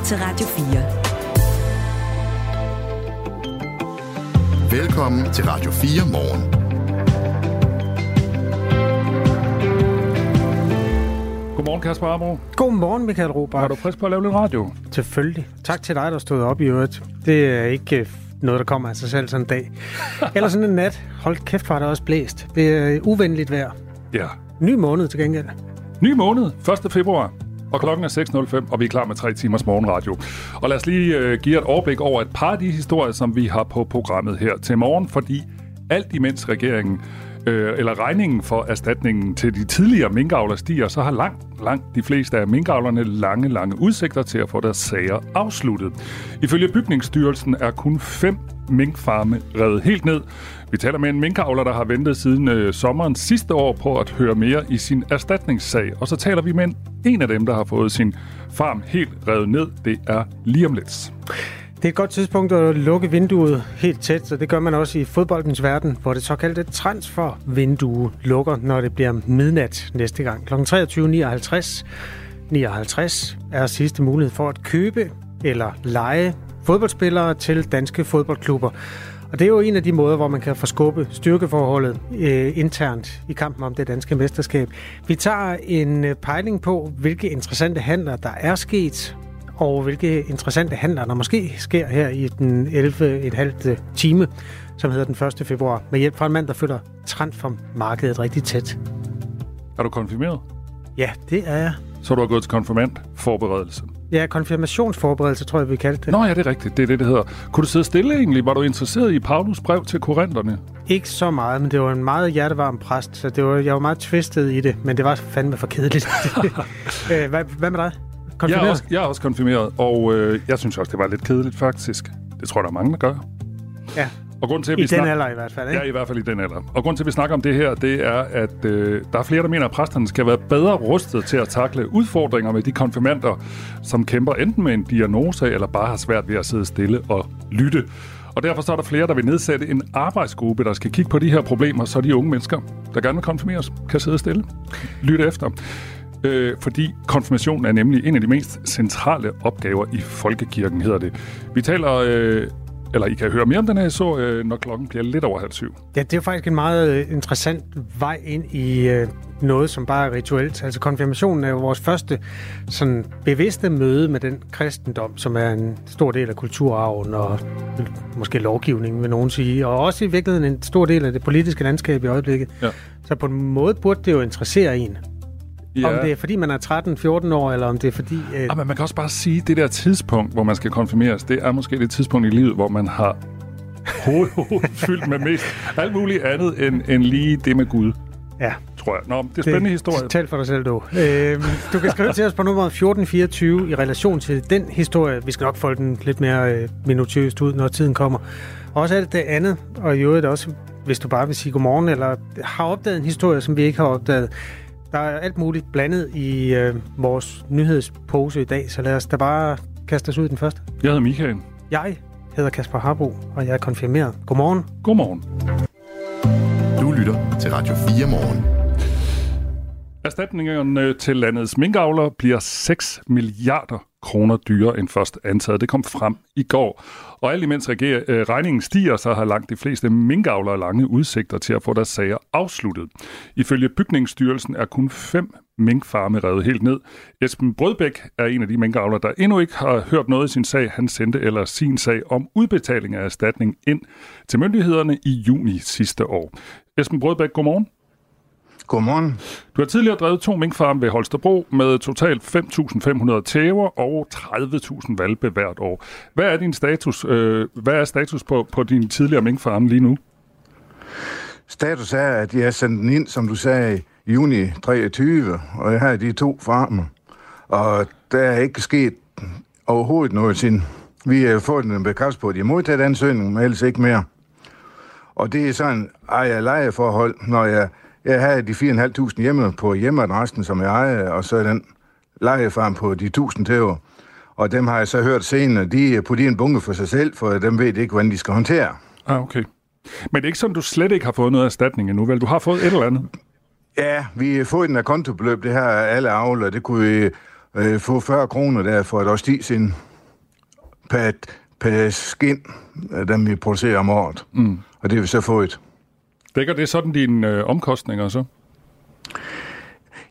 lytter til Radio 4. Velkommen til Radio 4 morgen. Godmorgen, Kasper Arbo. Godmorgen, Michael Robert. Er du frisk på at lave lidt radio? Selvfølgelig. Tak til dig, der stod op i øvrigt. Det er ikke øh, noget, der kommer af sig selv sådan en dag. Eller sådan en nat. Hold kæft, var det også blæst. Det er uvenligt vejr. Ja. Ny måned til gengæld. Ny måned, 1. februar. Og klokken er 6.05, og vi er klar med tre timers morgenradio. Og lad os lige øh, give et overblik over et par af de historier, som vi har på programmet her til morgen, fordi alt imens regeringen øh, eller regningen for erstatningen til de tidligere minkavler stiger, så har langt, langt de fleste af minkavlerne lange, lange udsigter til at få deres sager afsluttet. Ifølge Bygningsstyrelsen er kun fem minkfarme revet helt ned. Vi taler med en minkavler, der har ventet siden øh, sommeren sidste år på at høre mere i sin erstatningssag. Og så taler vi med en, en af dem, der har fået sin farm helt revet ned. Det er lige om lidt. Det er et godt tidspunkt at lukke vinduet helt tæt, så det gør man også i fodboldens verden, hvor det såkaldte transfervindue lukker, når det bliver midnat næste gang. Kl. 23.59 59 er sidste mulighed for at købe eller lege fodboldspillere til danske fodboldklubber. Og det er jo en af de måder, hvor man kan forskubbe styrkeforholdet øh, internt i kampen om det danske mesterskab. Vi tager en øh, pejling på, hvilke interessante handler der er sket, og hvilke interessante handler der måske sker her i den 11,5 øh, time, som hedder den 1. februar, med hjælp fra en mand, der følger markedet rigtig tæt. Er du konfirmeret? Ja, det er jeg. Så du har gået til konfirmant forberedelse? Ja, konfirmationsforberedelse, tror jeg, vi kaldte det. Nå ja, det er rigtigt. Det er det, det hedder. Kunne du sidde stille egentlig? Var du interesseret i Paulus brev til korinterne? Ikke så meget, men det var en meget hjertevarm præst, så det var, jeg var meget twistet i det, men det var fandme for kedeligt. Øh, hvad, hvad med dig? Jeg er, også, jeg er også konfirmeret, og øh, jeg synes også, det var lidt kedeligt faktisk. Det tror jeg, der er mange, der gør. Ja, Og grund til, at i vi den snak- alder i hvert fald, ikke? Ja, i hvert fald i den alder. Og grund til, at vi snakker om det her, det er, at øh, der er flere, der mener, at præsterne skal være bedre rustet til at takle udfordringer med de konfirmander, som kæmper enten med en diagnose, eller bare har svært ved at sidde stille og lytte. Og derfor så er der flere, der vil nedsætte en arbejdsgruppe, der skal kigge på de her problemer, så de unge mennesker, der gerne vil konfirmeres, kan sidde stille, lytte efter. Øh, fordi konfirmation er nemlig en af de mest centrale opgaver i folkekirken, hedder det. Vi taler, øh, eller I kan høre mere om den her historie, når klokken bliver lidt over halv syv. Ja, det er faktisk en meget øh, interessant vej ind i øh, noget, som bare er rituelt. Altså konfirmationen er jo vores første sådan bevidste møde med den kristendom, som er en stor del af kulturarven og måske lovgivningen, vil nogen sige. Og også i virkeligheden en stor del af det politiske landskab i øjeblikket. Ja. Så på en måde burde det jo interessere en. Ja. Om det er fordi, man er 13-14 år, eller om det er fordi... Øh, Ah, men man kan også bare sige, at det der tidspunkt, hvor man skal konfirmeres, det er måske det tidspunkt i livet, hvor man har hovedet hovedet fyldt med mest alt muligt andet end, end lige det med Gud, ja, tror jeg. Nå, det er spændende historie. Tal for dig selv, du. Øh, du kan skrive til os på nummeret 1424 i relation til den historie. Vi skal nok folde den lidt mere øh, minutiøst ud, når tiden kommer. Også alt det andet, og i øvrigt også, hvis du bare vil sige godmorgen, eller har opdaget en historie, som vi ikke har opdaget. Der er alt muligt blandet i øh, vores nyhedspose i dag, så lad os da bare kaste os ud i den første. Jeg hedder Michael. Jeg hedder Kasper Harbo, og jeg er konfirmeret. Godmorgen. Godmorgen. Du lytter til Radio 4 morgen. Erstatningerne til landets minkavlere bliver 6 milliarder kroner dyrere end først antaget. Det kom frem i går. Og alt imens reger- øh, regningen stiger, så har langt de fleste minkavlere lange udsigter til at få deres sager afsluttet. Ifølge Bygningsstyrelsen er kun fem minkfarme revet helt ned. Esben Brødbæk er en af de minkavlere, der endnu ikke har hørt noget i sin sag. Han sendte eller sin sag om udbetaling af erstatning ind til myndighederne i juni sidste år. Esben Brødbæk, godmorgen. Godmorgen. Du har tidligere drevet to minkfarme ved Holstebro med totalt 5.500 tæver og 30.000 valpe hvert år. Hvad er din status, øh, hvad er status på, på din tidligere minkfarme lige nu? Status er, at jeg har sendt den ind, som du sagde, i juni 23, og jeg har de to farmer. Og der er ikke sket overhovedet noget siden. Vi har fået en bekræftelse på, at de har modtaget ansøgningen, men ellers ikke mere. Og det er sådan ejer-leje-forhold, når jeg, jeg har de 4.500 hjemme på hjemmeadressen, som jeg ejer, og så den lejefarm på de 1000 tæver. Og dem har jeg så hørt senere, de er puttet i en bunke for sig selv, for dem ved ikke, hvordan de skal håndtere. Ah, okay. Men det er ikke sådan, du slet ikke har fået noget erstatning endnu, vel? Du har fået et eller andet. Ja, vi har fået den af kontobeløb, det her alle avler. Det kunne vi øh, få 40 kroner der for et års tid siden. per, per skin, dem vi producerer om året. Mm. Og det har vi så fået. Dækker det sådan dine øh, omkostninger så?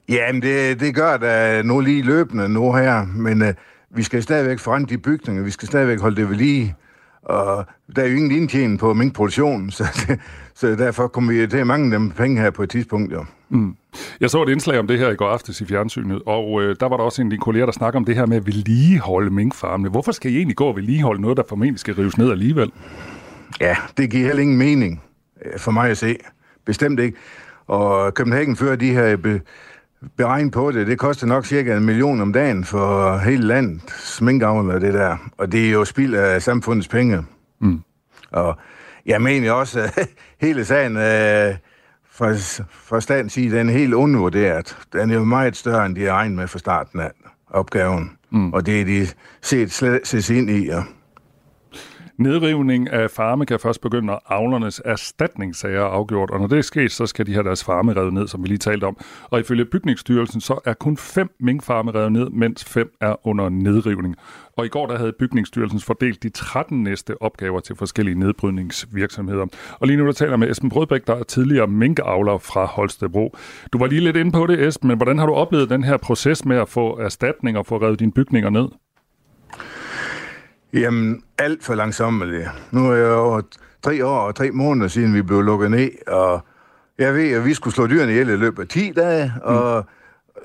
Jamen, det, det gør der nu lige løbende nu her, men øh, vi skal stadigvæk forrente de bygninger, vi skal stadigvæk holde det ved lige, og der er jo ingen indtjening på minkproduktionen, så, det, så derfor kommer vi til at mangle dem penge her på et tidspunkt, jo. Mm. Jeg så et indslag om det her i går aftes i fjernsynet, og øh, der var der også en af dine kolleger, der snakker om det her med at vedligeholde minkfarmene. Hvorfor skal I egentlig gå og vedligeholde noget, der formentlig skal rives ned alligevel? Ja, det giver heller ingen mening for mig at se. Bestemt ikke. Og København fører de her be, beregn på det. Det koster nok cirka en million om dagen for hele landet, sminkavl og det der. Og det er jo spild af samfundets penge. Mm. Og jeg mener også, at hele sagen øh, fra, fra statens side, den er helt undervurderet. Den er jo meget større, end de har regnet med fra starten af opgaven. Mm. Og det er de set slet ses ind i. Ja. Nedrivning af farme kan først begynde, når avlernes erstatningssager er afgjort, og når det er sket, så skal de have deres farme revet ned, som vi lige talte om. Og ifølge Bygningsstyrelsen, så er kun fem minkfarme revet ned, mens fem er under nedrivning. Og i går der havde Bygningsstyrelsen fordelt de 13 næste opgaver til forskellige nedbrydningsvirksomheder. Og lige nu der taler med Esben Brødbæk, der er tidligere minkavler fra Holstebro. Du var lige lidt inde på det, Esben, men hvordan har du oplevet den her proces med at få erstatning og få revet dine bygninger ned? Jamen, alt for langsomt. Nu er jeg jo tre år og tre måneder siden, vi blev lukket ned, og jeg ved, at vi skulle slå dyrene ihjel i løbet af 10 dage, mm. og,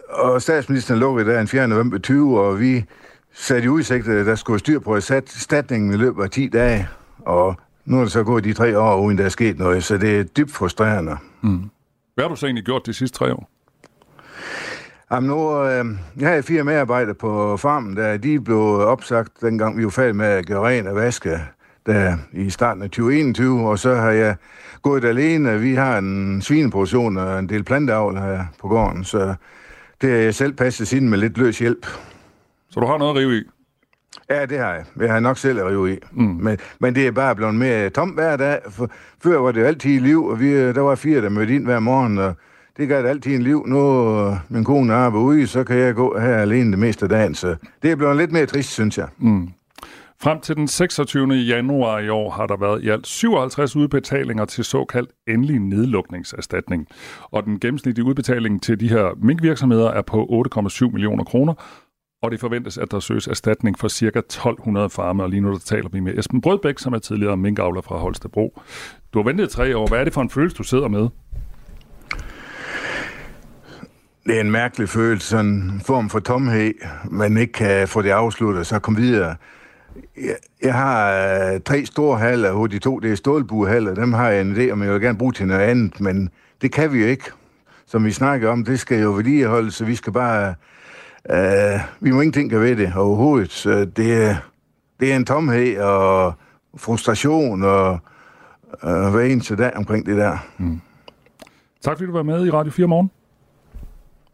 og statsministeren lukkede der en 4. november 20, og vi satte i udsigt, at der skulle styr på erstatningen i løbet af 10 dage, og nu er det så gået de tre år, uden der er sket noget, så det er dybt frustrerende. Mm. Hvad har du så egentlig gjort de sidste tre år? Jamen nu, øh, jeg har fire medarbejdere på farmen, der de blev opsagt, dengang vi var færdige med at gøre ren og vaske der i starten af 2021, og så har jeg gået alene. Vi har en svineproduktion og en del planteavl her på gården, så det har jeg selv passet siden med lidt løs hjælp. Så du har noget at rive i? Ja, det har jeg. Jeg har nok selv at rive i. Mm. Men, men det er bare blevet mere tom hver dag. For, før var det jo altid i liv, og vi, der var fire, der mødte ind hver morgen, og det gør det altid en liv. Nu øh, min kone arbejder ude, så kan jeg gå her alene det meste af dagen. Så det er blevet lidt mere trist, synes jeg. Mm. Frem til den 26. januar i år har der været i alt 57 udbetalinger til såkaldt endelig nedlukningserstatning. Og den gennemsnitlige udbetaling til de her minkvirksomheder er på 8,7 millioner kroner, og det forventes, at der søges erstatning for ca. 1200 farme, og lige nu der taler vi med Esben Brødbæk, som er tidligere minkavler fra Holstebro. Du har ventet tre år. Hvad er det for en følelse, du sidder med? Det er en mærkelig følelse, sådan en form for tomhed, man ikke kan få det afsluttet og så komme videre. Jeg, jeg har øh, tre store haller, hvor de to det er stålbuehaller, dem har jeg en idé om, jeg vil gerne bruge til noget andet, men det kan vi jo ikke. Som vi snakker om, det skal jo vedligeholdes, så vi skal bare... Øh, vi må ingenting gøre ved det overhovedet. Så det, det er en tomhed og frustration og øh, hver eneste dag omkring det der. Mm. Tak fordi du var med i Radio 4 morgen.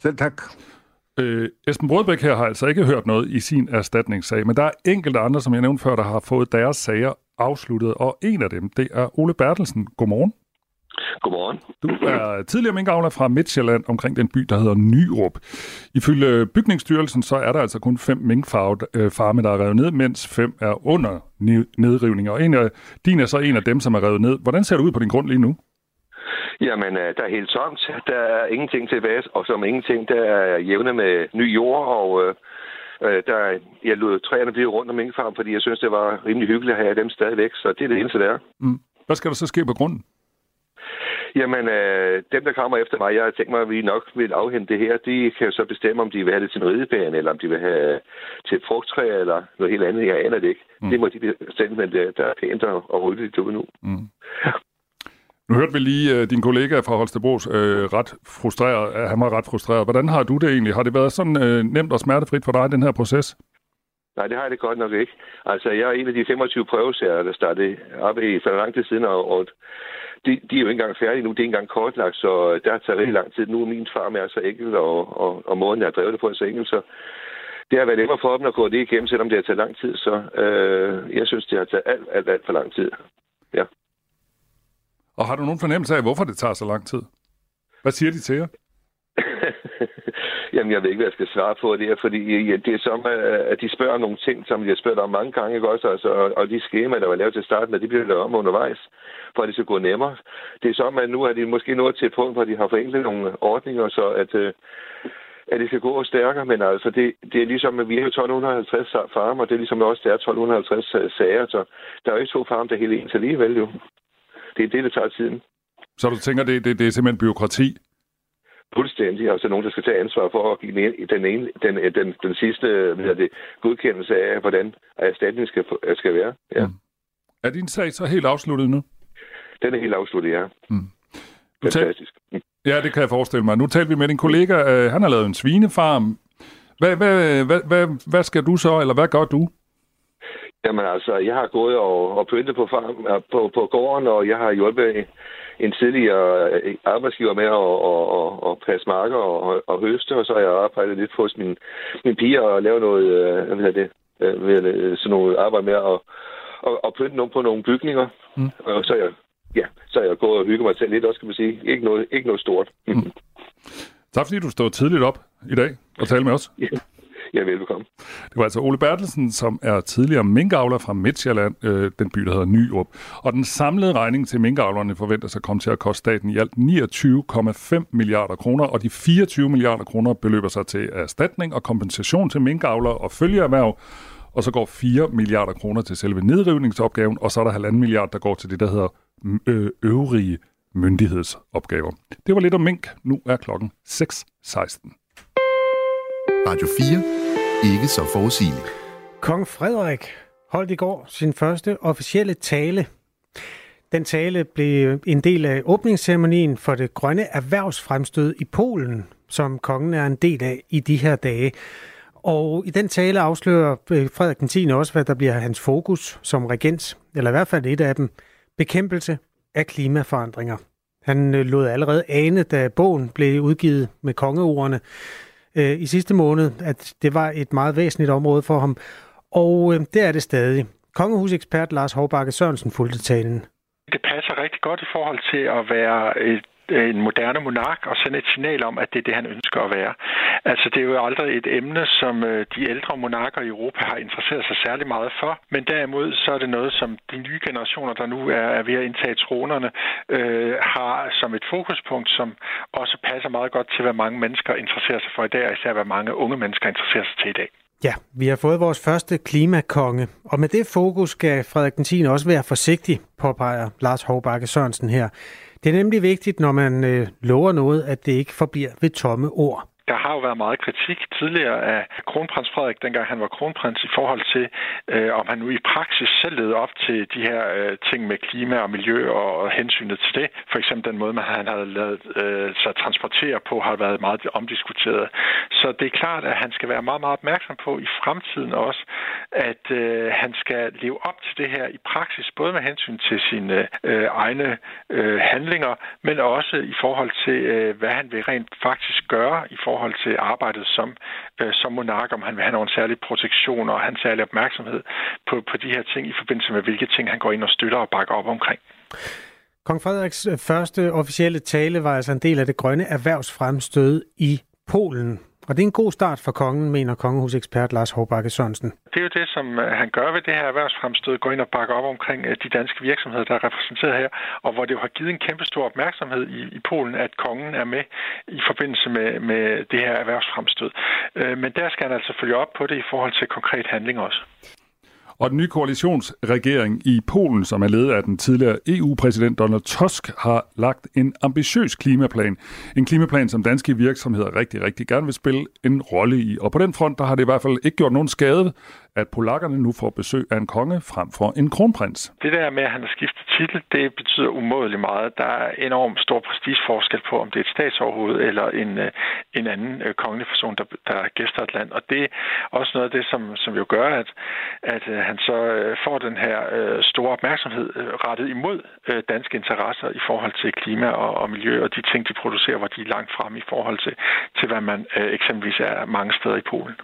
Selv tak. Øh, Esben Brødbæk her har altså ikke hørt noget i sin erstatningssag, men der er enkelte andre, som jeg nævnte før, der har fået deres sager afsluttet, og en af dem, det er Ole Bertelsen. Godmorgen. Godmorgen. Du er tidligere minkavler fra Midtjylland omkring den by, der hedder Nyrup. Ifølge bygningsstyrelsen, så er der altså kun fem minkfarme, der er revet ned, mens fem er under nedrivning. Og en af, din er så en af dem, som er revet ned. Hvordan ser det ud på din grund lige nu? Jamen, øh, der er helt tomt. Der er ingenting tilbage, og som ingenting, der er jævne med ny jord, og øh, øh, der, jeg lod træerne blive rundt om minkfarm, fordi jeg synes, det var rimelig hyggeligt at have dem stadigvæk, så det er det eneste, der er. Mm. Hvad skal der så ske på grunden? Jamen, øh, dem, der kommer efter mig, jeg har tænkt mig, at vi nok vil afhente det her, de kan jo så bestemme, om de vil have det til en ridebane, eller om de vil have til frugttræ, eller noget helt andet. Jeg aner det ikke. Mm. Det må de bestemme, men det, der er pænt og, og ryddeligt ud nu. Mm. Nu hørte vi lige uh, din kollega fra Holstebros uh, ret frustreret. Uh, han var ret frustreret. Hvordan har du det egentlig? Har det været sådan uh, nemt og smertefrit for dig, den her proces? Nej, det har jeg det godt nok ikke. Altså, jeg er en af de 25 prøvesager, der startede op i for lang tid siden, og, og de, de er jo ikke engang færdige nu. Det er ikke engang kortlagt, så det har rigtig lang tid. Nu er min far med så enkel, og, og, og måden, jeg har drevet det på, er så enkel, så det har været nemmere for dem at gå det igennem, selvom det har taget lang tid. Så øh, jeg synes, det har taget alt, alt, alt for lang tid. Ja. Og har du nogen fornemmelse af, hvorfor det tager så lang tid? Hvad siger de til jer? Jamen, jeg ved ikke, hvad jeg skal svare på det her, fordi ja, det er som, øh, at de spørger om nogle ting, som jeg spørger om mange gange, ikke også? Altså, og, og de skemaer, der var lavet til starten, de bliver lavet om undervejs, for at det skal gå nemmere. Det er som, at nu er de måske nået til et punkt, hvor de har forenklet nogle ordninger, så at, øh, at det skal gå stærkere, men altså, det, det er ligesom, at vi er 1250 farmer, og det er ligesom også, der er 1250 øh, sager, så der er jo ikke to farmer, der er helt ens alligevel jo. Det er det, der tager tiden. Så du tænker, det, det, det er simpelthen byråkrati? Fuldstændig. Altså nogen, der skal tage ansvar for at give den, ene, den, den, den, den sidste hvad det, godkendelse af, hvordan erstatningen skal, skal være. Ja. Mm. Er din sag så helt afsluttet nu? Den er helt afsluttet, ja. Mm. Fantastisk. Tal... Ja, det kan jeg forestille mig. Nu talte vi med din kollega. Øh, han har lavet en svinefarm. Hvad, hvad, hvad, hvad, hvad skal du så, eller hvad gør du? Jamen altså, jeg har gået og, og pyntet på, farm, på, på gården, og jeg har hjulpet en tidligere øh, arbejdsgiver med at, at, at, at passe marker og, og høste, og så har jeg arbejdet lidt hos min, min piger og lavet noget, øh, hvad hedder det, ved sådan noget arbejde med at og, og pynte nogle på nogle bygninger. Mm. Og så er jeg, ja, så er jeg gået og hygget mig til lidt også, kan man sige. Ikke noget, ikke noget stort. Mm. Tak fordi du stod tidligt op i dag og talte med os. Ja. Ja, velbekomme. Det var altså Ole Bertelsen, som er tidligere minkavler fra Midtjylland, øh, den by, der hedder Nyrup. Og den samlede regning til minkavlerne forventes at komme til at koste staten i alt 29,5 milliarder kroner, og de 24 milliarder kroner beløber sig til erstatning og kompensation til minkavlere og følgeerhverv, og så går 4 milliarder kroner til selve nedrivningsopgaven, og så er der halvanden milliard, der går til det, der hedder øh, øvrige myndighedsopgaver. Det var lidt om mink. Nu er klokken 6.16. Radio 4. Ikke så forudsigeligt. Kong Frederik holdt i går sin første officielle tale. Den tale blev en del af åbningsceremonien for det grønne erhvervsfremstød i Polen, som kongen er en del af i de her dage. Og i den tale afslører øh, Frederik den 10. også, hvad der bliver hans fokus som regent, eller i hvert fald et af dem, bekæmpelse af klimaforandringer. Han øh, lod allerede ane, da bogen blev udgivet med kongeordene, øh, i sidste måned, at det var et meget væsentligt område for ham. Og øh, det er det stadig. Kongehusekspert Lars Hovbakke Sørensen fulgte talen. Det passer rigtig godt i forhold til at være et Øh, en moderne monark og sende et signal om, at det er det, han ønsker at være. Altså, det er jo aldrig et emne, som øh, de ældre monarker i Europa har interesseret sig særlig meget for, men derimod så er det noget, som de nye generationer, der nu er, er ved at indtage tronerne, øh, har som et fokuspunkt, som også passer meget godt til, hvad mange mennesker interesserer sig for i dag, og især hvad mange unge mennesker interesserer sig til i dag. Ja, vi har fået vores første klimakonge, og med det fokus skal Frederik den 10. også være forsigtig, påpeger Lars Hovbakke Sørensen her. Det er nemlig vigtigt, når man øh, lover noget, at det ikke forbliver ved tomme ord. Der har jo været meget kritik tidligere af kronprins Frederik, dengang han var kronprins, i forhold til, øh, om han nu i praksis selv levede op til de her øh, ting med klima og miljø og, og hensynet til det. For eksempel den måde, man han havde lavet øh, sig transportere på, har været meget omdiskuteret. Så det er klart, at han skal være meget, meget opmærksom på i fremtiden også, at øh, han skal leve op til det her i praksis, både med hensyn til sine øh, egne øh, handlinger, men også i forhold til, øh, hvad han vil rent faktisk gøre i forhold forhold til arbejdet som, øh, som monark, om han vil have nogle særlige protektion og have en særlig opmærksomhed på, på de her ting i forbindelse med, hvilke ting han går ind og støtter og bakker op omkring. Kong Frederiks første officielle tale var altså en del af det grønne erhvervsfremstød i Polen. Og det er en god start for kongen, mener kongehusekspert Lars Håbakke Sørensen. Det er jo det, som øh, han gør ved det her erhvervsfremstød, går ind og bakker op omkring øh, de danske virksomheder, der er repræsenteret her, og hvor det jo har givet en kæmpe stor opmærksomhed i, i Polen, at kongen er med i forbindelse med, med det her erhvervsfremstød. Øh, men der skal han altså følge op på det i forhold til konkret handling også. Og den nye koalitionsregering i Polen, som er ledet af den tidligere EU-præsident Donald Tusk, har lagt en ambitiøs klimaplan. En klimaplan, som danske virksomheder rigtig, rigtig gerne vil spille en rolle i. Og på den front, der har det i hvert fald ikke gjort nogen skade, at polakkerne nu får besøg af en konge frem for en kronprins. Det der med, at han har skiftet titel, det betyder umådeligt meget. Der er enormt stor prestigeforskel på, om det er et statsoverhoved eller en, øh, en anden øh, kongelig person, der, der gæster et land. Og det er også noget af det, som, som jo gør, at, at øh, han så får den her store opmærksomhed rettet imod danske interesser i forhold til klima og, og miljø og de ting, de producerer, hvor de er langt frem i forhold til, til hvad man eksempelvis er mange steder i Polen.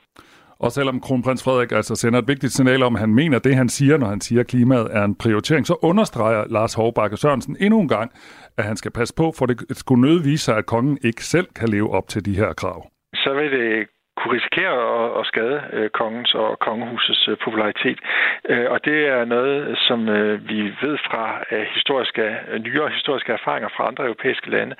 Og selvom kronprins Frederik altså sender et vigtigt signal om, at han mener det, han siger, når han siger, at klimaet er en prioritering, så understreger Lars Hovbakke Sørensen endnu en gang, at han skal passe på, for det skulle nødvise sig, at kongen ikke selv kan leve op til de her krav. Så vil det kunne risikere at, at skade øh, kongens og kongehusets øh, popularitet. Øh, og det er noget, som øh, vi ved fra øh, historiske, nyere historiske erfaringer fra andre europæiske lande,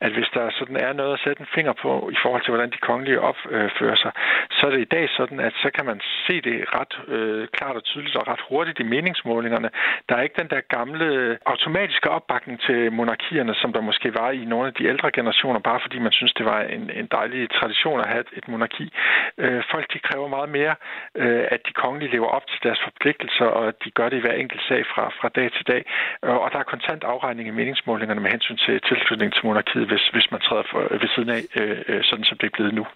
at hvis der sådan er noget at sætte en finger på i forhold til, hvordan de kongelige opfører sig, så er det i dag sådan, at så kan man se det ret øh, klart og tydeligt og ret hurtigt i meningsmålingerne. Der er ikke den der gamle øh, automatiske opbakning til monarkierne, som der måske var i nogle af de ældre generationer, bare fordi man synes, det var en, en dejlig tradition at have et monarki monarki. Øh, folk de kræver meget mere, øh, at de kongelige lever op til deres forpligtelser, og at de gør det i hver enkelt sag fra, fra dag til dag. Og, og der er kontant afregning i meningsmålingerne med hensyn til tilslutning til monarkiet, hvis, hvis man træder for, ved siden af, øh, øh sådan som det er blevet nu.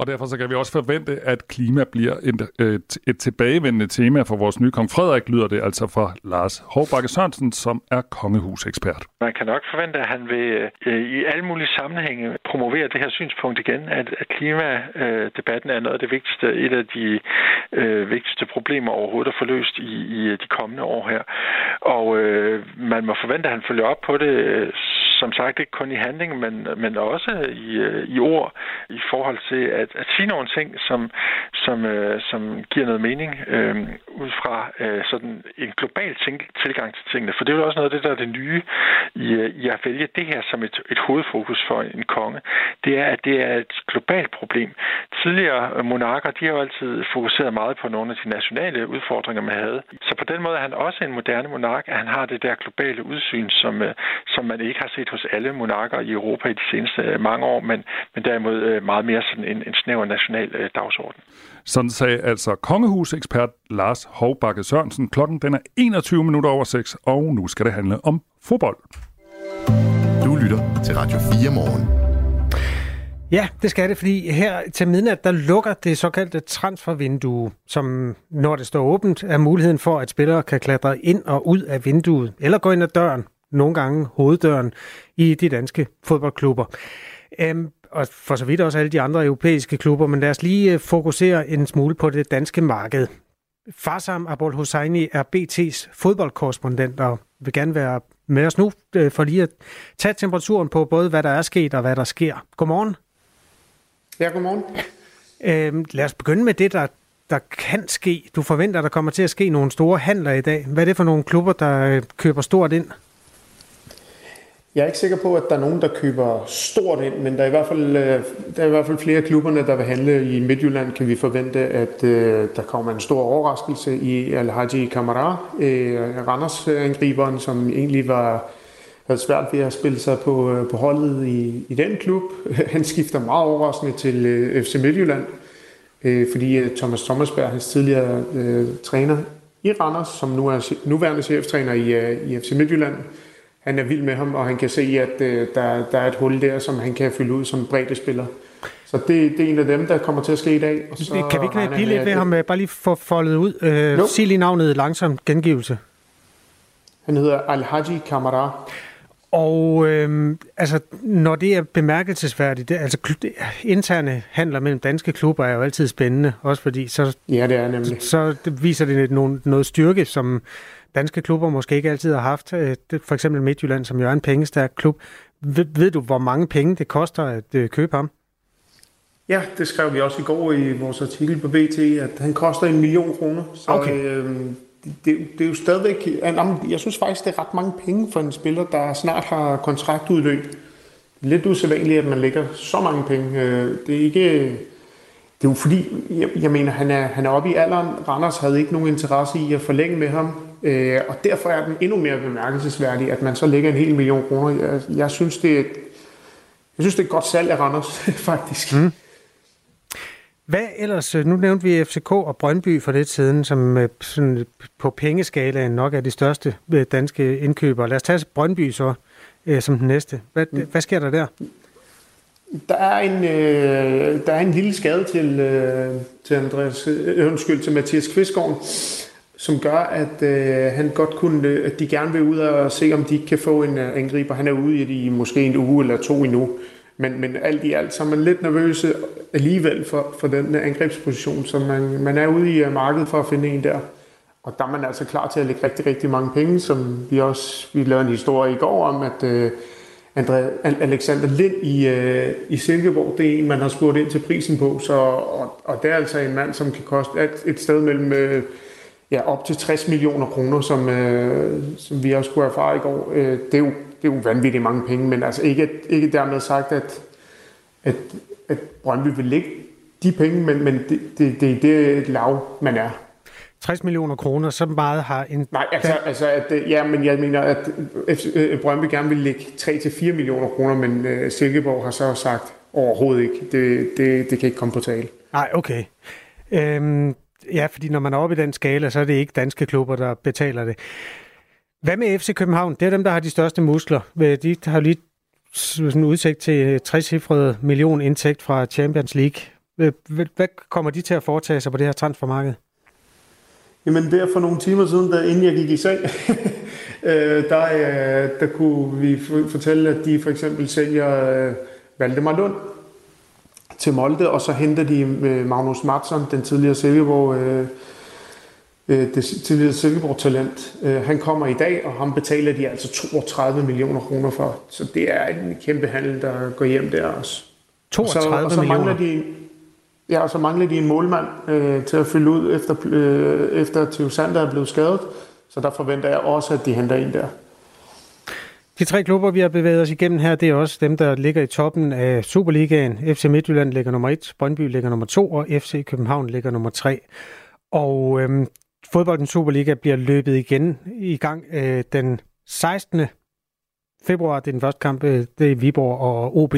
Og derfor så kan vi også forvente, at klima bliver et, et, et tilbagevendende tema for vores nye kong Frederik, lyder det altså fra Lars Hovbakke Sørensen, som er kongehusekspert. Man kan nok forvente, at han vil øh, i alle mulige sammenhænge promovere det her synspunkt igen, at, at klimadebatten øh, er noget af det vigtigste, et af de øh, vigtigste problemer overhovedet at få løst i, i de kommende år her. Og øh, man må forvente, at han følger op på det øh, som sagt ikke kun i handling, men, men også i, øh, i ord i forhold til at, at sige nogle ting, som, som, øh, som giver noget mening øh, ud fra øh, sådan en global tænk, tilgang til tingene. For det er jo også noget af det, der er det nye i, øh, i at vælge det her som et, et hovedfokus for en konge. Det er, at det er et globalt problem. Tidligere øh, monarker, de har jo altid fokuseret meget på nogle af de nationale udfordringer, man havde. Så på den måde er han også en moderne monark, at han har det der globale udsyn, som, øh, som man ikke har set hos alle monarker i Europa i de seneste øh, mange år, men, men derimod meget mere sådan en, en snæver national dagsorden. Sådan sagde altså kongehusekspert Lars Hovbakke Sørensen. Klokken den er 21 minutter over 6, og nu skal det handle om fodbold. Du lytter til Radio 4 morgen. Ja, det skal det, fordi her til midnat, der lukker det såkaldte transfervindue, som når det står åbent, er muligheden for, at spillere kan klatre ind og ud af vinduet, eller gå ind ad døren, nogle gange hoveddøren, i de danske fodboldklubber. Øhm, og for så vidt også alle de andre europæiske klubber, men lad os lige øh, fokusere en smule på det danske marked. Farsam Abol Hosseini er BT's fodboldkorrespondent og vil gerne være med os nu øh, for lige at tage temperaturen på både, hvad der er sket og hvad der sker. Godmorgen. Ja, godmorgen. Øhm, lad os begynde med det, der, der kan ske. Du forventer, der kommer til at ske nogle store handler i dag. Hvad er det for nogle klubber, der øh, køber stort ind? Jeg er ikke sikker på, at der er nogen, der køber stort ind, men der er i hvert fald, øh, der er i hvert fald flere af klubberne, der vil handle i Midtjylland, kan vi forvente, at øh, der kommer en stor overraskelse i Al-Haji Kamara, øh, Randers-angriberen, som egentlig var havde svært ved at spille sig på, øh, på holdet i, i den klub. Han skifter meget overraskende til øh, FC Midtjylland, øh, fordi øh, Thomas Thomasberg, hans tidligere øh, træner i Randers, som nu er nuværende cheftræner i, øh, i FC Midtjylland, han er vild med ham, og han kan se, at øh, der, der er et hul der, som han kan fylde ud som bredde spiller. Så det, det er en af dem, der kommer til at ske i dag. Og så kan vi ikke blive lidt ved ham, bare lige få foldet ud? Øh, sig lige navnet langsom gengivelse. Han hedder Al-Haji Kamara. Og øh, altså, når det er bemærkelsesværdigt, det, altså interne handler mellem danske klubber er jo altid spændende, også fordi så, ja, det er nemlig. så viser det noget, noget styrke, som danske klubber måske ikke altid har haft. Øh, for eksempel Midtjylland, som jo er en pengestærk klub. Ved, ved du, hvor mange penge det koster at øh, købe ham? Ja, det skrev vi også i går i vores artikel på BT, at han koster en million kroner. Så okay. øh, det, det er jo stadigvæk... Jeg synes faktisk, det er ret mange penge for en spiller, der snart har kontraktudløb. Lidt usædvanligt, at man lægger så mange penge. Øh, det er ikke... Det er jo fordi, jeg, jeg mener, han er, han er oppe i alderen. Randers havde ikke nogen interesse i at forlænge med ham. Øh, og derfor er den endnu mere bemærkelsesværdig, at man så lægger en hel million kroner. Jeg, jeg, synes, det er et, jeg synes, det er et godt salg af Randers, faktisk. Mm. Hvad ellers? Nu nævnte vi FCK og Brøndby for lidt siden, som øh, sådan på pengeskalaen nok er de største øh, danske indkøbere. Lad os tage Brøndby så øh, som den næste. Hvad, mm. hvad sker der der? Der er en, øh, der er en lille skade til, øh, til, Andreas, øh, undskyld, til Mathias Kvistgaard, som gør, at øh, han godt kunne, øh, at de gerne vil ud og se, om de kan få en øh, angriber. Han er ude i, i måske en uge eller to endnu. Men, men alt i alt, så er man lidt nervøs alligevel for, for den øh, angrebsposition, som man, man er ude i øh, markedet for at finde en der. Og der er man altså klar til at lægge rigtig, rigtig mange penge, som vi også, vi lavede en historie i går om, at øh, Andre, Alexander Lind i, øh, i Silkeborg, det er en, man har spurgt ind til prisen på, så, og, og det er altså en mand, som kan koste et, et sted mellem øh, ja, op til 60 millioner kroner, som, øh, som vi også kunne erfare i går. Øh, det, er jo, det er jo vanvittigt mange penge, men altså ikke, ikke dermed sagt, at, at, at Brøndby vil lægge de penge, men, men det, det, det er det lav, man er. 60 millioner kroner, så meget har en... Nej, altså, altså at, ja, men jeg mener, at øh, Brøndby gerne vil lægge 3-4 millioner kroner, men uh, Silkeborg har så sagt overhovedet ikke. Det, det, det kan ikke komme på tale. Nej, okay. Øhm, ja, fordi når man er oppe i den skala, så er det ikke danske klubber, der betaler det. Hvad med FC København? Det er dem, der har de største muskler. De har lige sådan udsigt til 60-cifrede million indtægt fra Champions League. Hvad kommer de til at foretage sig på det her transfermarked? Jamen der for nogle timer siden, der, inden jeg gik i seng, øh, der, øh, der kunne vi fortælle, at de for eksempel sælger øh, Valdemar Lund til Molde, og så henter de Magnus Mattsson, den tidligere Silkeborg, det tidligere Silkeborg-talent. Han kommer i dag, og ham betaler de altså 32 millioner kroner for. Så det er en kæmpe handel, der går hjem der også. 32 og så, og så millioner? Mangler de, Ja, og så mangler de en målmand øh, til at fylde ud, efter, øh, efter Theo Sander er blevet skadet. Så der forventer jeg også, at de henter en der. De tre klubber, vi har bevæget os igennem her, det er også dem, der ligger i toppen af Superligaen. FC Midtjylland ligger nummer 1, Brøndby ligger nummer 2, og FC København ligger nummer 3. Og øhm, fodboldens Superliga bliver løbet igen i gang øh, den 16. februar. Det er den første kamp, øh, det er Viborg og OB.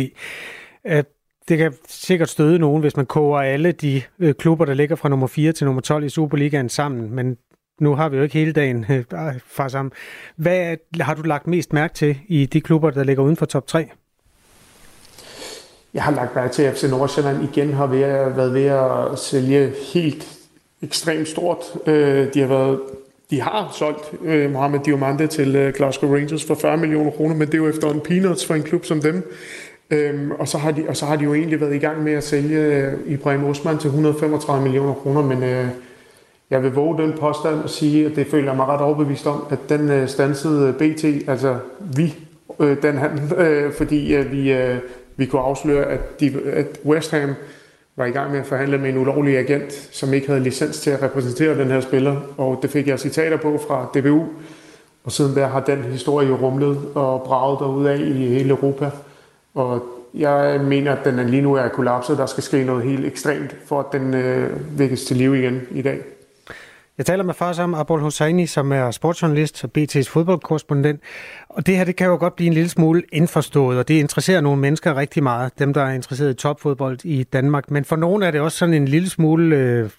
Øh, det kan sikkert støde nogen, hvis man koger alle de øh, klubber, der ligger fra nummer 4 til nummer 12 i Superligaen sammen, men nu har vi jo ikke hele dagen øh, fra sammen. Hvad har du lagt mest mærke til i de klubber, der ligger uden for top 3? Jeg har lagt mærke til, at FC Nordsjælland igen har været ved at sælge helt ekstremt stort. Øh, de har været de har solgt øh, Mohamed Diomande til øh, Glasgow Rangers for 40 millioner kroner, men det er jo efter en peanuts for en klub som dem. Øhm, og, så har de, og så har de jo egentlig været i gang med at sælge øh, Ibrahim Osman til 135 millioner kroner, men øh, jeg vil våge den påstand og sige, at det føler jeg mig ret overbevist om, at den øh, stansede øh, BT, altså vi, øh, den handel, øh, fordi øh, vi, øh, vi kunne afsløre, at, de, at West Ham var i gang med at forhandle med en ulovlig agent, som ikke havde licens til at repræsentere den her spiller, og det fik jeg citater på fra DBU, og siden der har den historie jo rumlet og braget af i hele Europa. Og jeg mener, at den lige nu er kollapset. Der skal ske noget helt ekstremt, for at den øh, vækkes til liv igen i dag. Jeg taler med far sammen Abol Hosseini, som er sportsjournalist og BT's fodboldkorrespondent. Og det her, det kan jo godt blive en lille smule indforstået, og det interesserer nogle mennesker rigtig meget, dem der er interesseret i topfodbold i Danmark. Men for nogle er det også sådan en lille smule øh,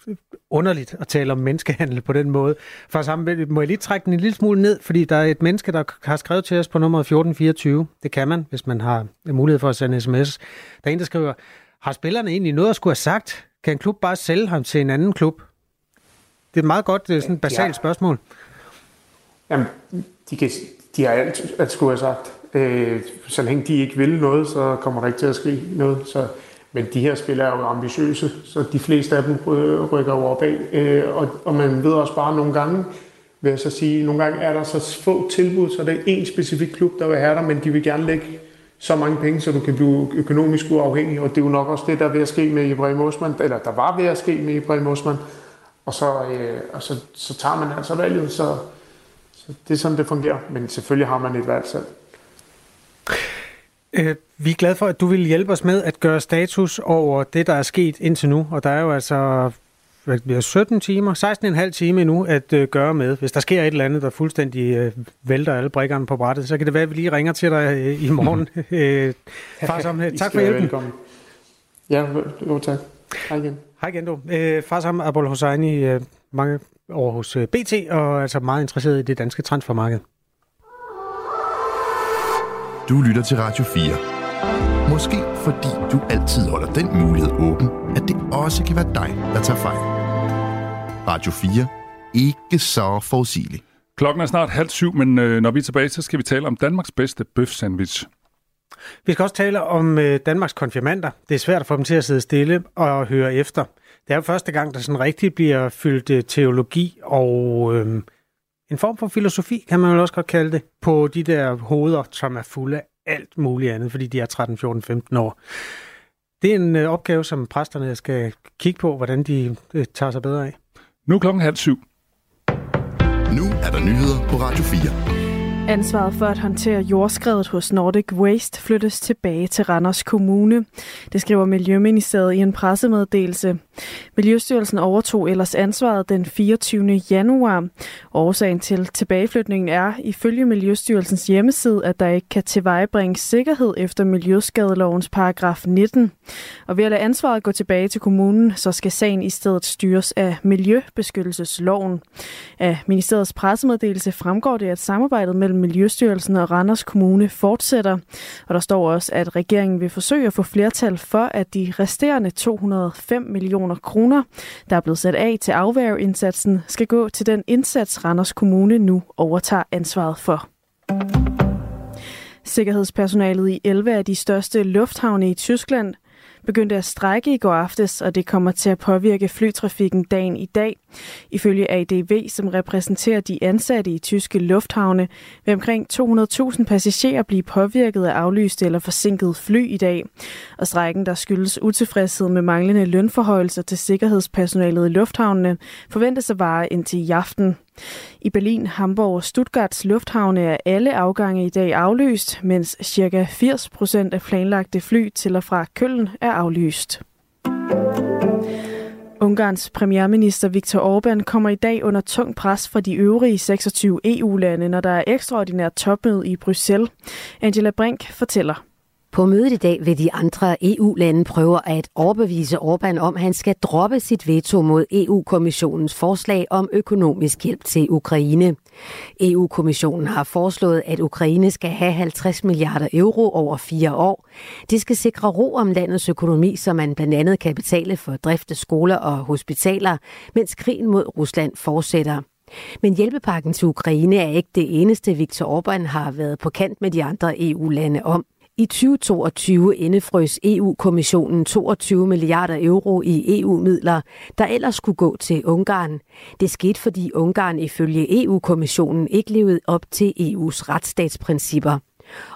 underligt at tale om menneskehandel på den måde. For sammen må jeg lige trække den en lille smule ned, fordi der er et menneske, der har skrevet til os på nummer 1424. Det kan man, hvis man har mulighed for at sende sms. Der er en, der skriver, har spillerne egentlig noget at skulle have sagt? Kan en klub bare sælge ham til en anden klub? Det er et meget godt, sådan et basalt ja. spørgsmål. Jamen, de, kan, de har alt at skulle have sagt. Øh, så længe de ikke vil noget, så kommer der ikke til at ske noget. Så, men de her spillere er jo ambitiøse, så de fleste af dem rykker over bag. Øh, og, og man ved også bare nogle gange, vil jeg så sige, nogle gange er der så få tilbud, så det er en specifik klub, der vil have dig, men de vil gerne lægge så mange penge, så du kan blive økonomisk uafhængig, og det er jo nok også det, der er ved at ske med Ibrahim Osman, eller der var ved at ske med Ibrahim Osman, og så, øh, og så, så tager man altså valget, så, så det er sådan, det fungerer. Men selvfølgelig har man et valg selv. Øh, vi er glade for, at du vil hjælpe os med at gøre status over det, der er sket indtil nu. Og der er jo altså bliver 17 timer, 16,5 timer nu at øh, gøre med. Hvis der sker et eller andet, der fuldstændig øh, vælter alle brikkerne på brættet, så kan det være, at vi lige ringer til dig øh, i morgen. øh, far, som, øh, tak for hjælpen. Velkommen. Ja, jo, tak. Hej igen. Hej igen du. Øh, far sammen Abul Hosseini, øh, mange år hos øh, BT, og altså meget interesseret i det danske transfermarked. Du lytter til Radio 4. Måske fordi du altid holder den mulighed åben, at det også kan være dig, der tager fejl. Radio 4. Ikke så forudsigeligt. Klokken er snart halv syv, men øh, når vi er tilbage, så skal vi tale om Danmarks bedste bøf sandwich. Vi skal også tale om øh, Danmarks konfirmander. Det er svært at få dem til at sidde stille og høre efter. Det er jo første gang, der sådan rigtig bliver fyldt øh, teologi og øh, en form for filosofi, kan man vel også godt kalde det, på de der hoveder, som er fulde af alt muligt andet, fordi de er 13, 14, 15 år. Det er en øh, opgave, som præsterne skal kigge på, hvordan de øh, tager sig bedre af. Nu er klokken halv syv. Nu er der nyheder på Radio 4. Ansvaret for at håndtere jordskredet hos Nordic Waste flyttes tilbage til Randers Kommune. Det skriver Miljøministeriet i en pressemeddelelse. Miljøstyrelsen overtog ellers ansvaret den 24. januar. Årsagen til tilbageflytningen er ifølge Miljøstyrelsens hjemmeside, at der ikke kan tilvejebringe sikkerhed efter Miljøskadelovens paragraf 19. Og ved at lade ansvaret gå tilbage til kommunen, så skal sagen i stedet styres af Miljøbeskyttelsesloven. Af ministeriets pressemeddelelse fremgår det, at samarbejdet mellem Miljøstyrelsen og Randers Kommune fortsætter. Og der står også, at regeringen vil forsøge at få flertal for, at de resterende 205 millioner kroner, der er blevet sat af til afværgeindsatsen, skal gå til den indsats, Randers Kommune nu overtager ansvaret for. Sikkerhedspersonalet i 11 af de største lufthavne i Tyskland begyndte at strække i går aftes, og det kommer til at påvirke flytrafikken dagen i dag. Ifølge ADV, som repræsenterer de ansatte i tyske lufthavne, vil omkring 200.000 passagerer blive påvirket af aflyste eller forsinkede fly i dag. Og strækken, der skyldes utilfredshed med manglende lønforhøjelser til sikkerhedspersonalet i lufthavnene, forventes at vare indtil i aften. I Berlin, Hamburg og Stuttgarts lufthavne er alle afgange i dag aflyst, mens ca. 80 procent af planlagte fly til og fra Køln er aflyst. Ungarns premierminister Viktor Orbán kommer i dag under tung pres fra de øvrige 26 EU-lande, når der er ekstraordinært topmøde i Bruxelles. Angela Brink fortæller. På mødet i dag vil de andre EU-lande prøve at overbevise Orbán om, at han skal droppe sit veto mod EU-kommissionens forslag om økonomisk hjælp til Ukraine. EU-kommissionen har foreslået, at Ukraine skal have 50 milliarder euro over fire år. Det skal sikre ro om landets økonomi, så man blandt andet kan betale for drift af skoler og hospitaler, mens krigen mod Rusland fortsætter. Men hjælpepakken til Ukraine er ikke det eneste, Viktor Orbán har været på kant med de andre EU-lande om. I 2022 indefrøs EU-kommissionen 22 milliarder euro i EU-midler, der ellers skulle gå til Ungarn. Det skete, fordi Ungarn ifølge EU-kommissionen ikke levede op til EU's retsstatsprincipper.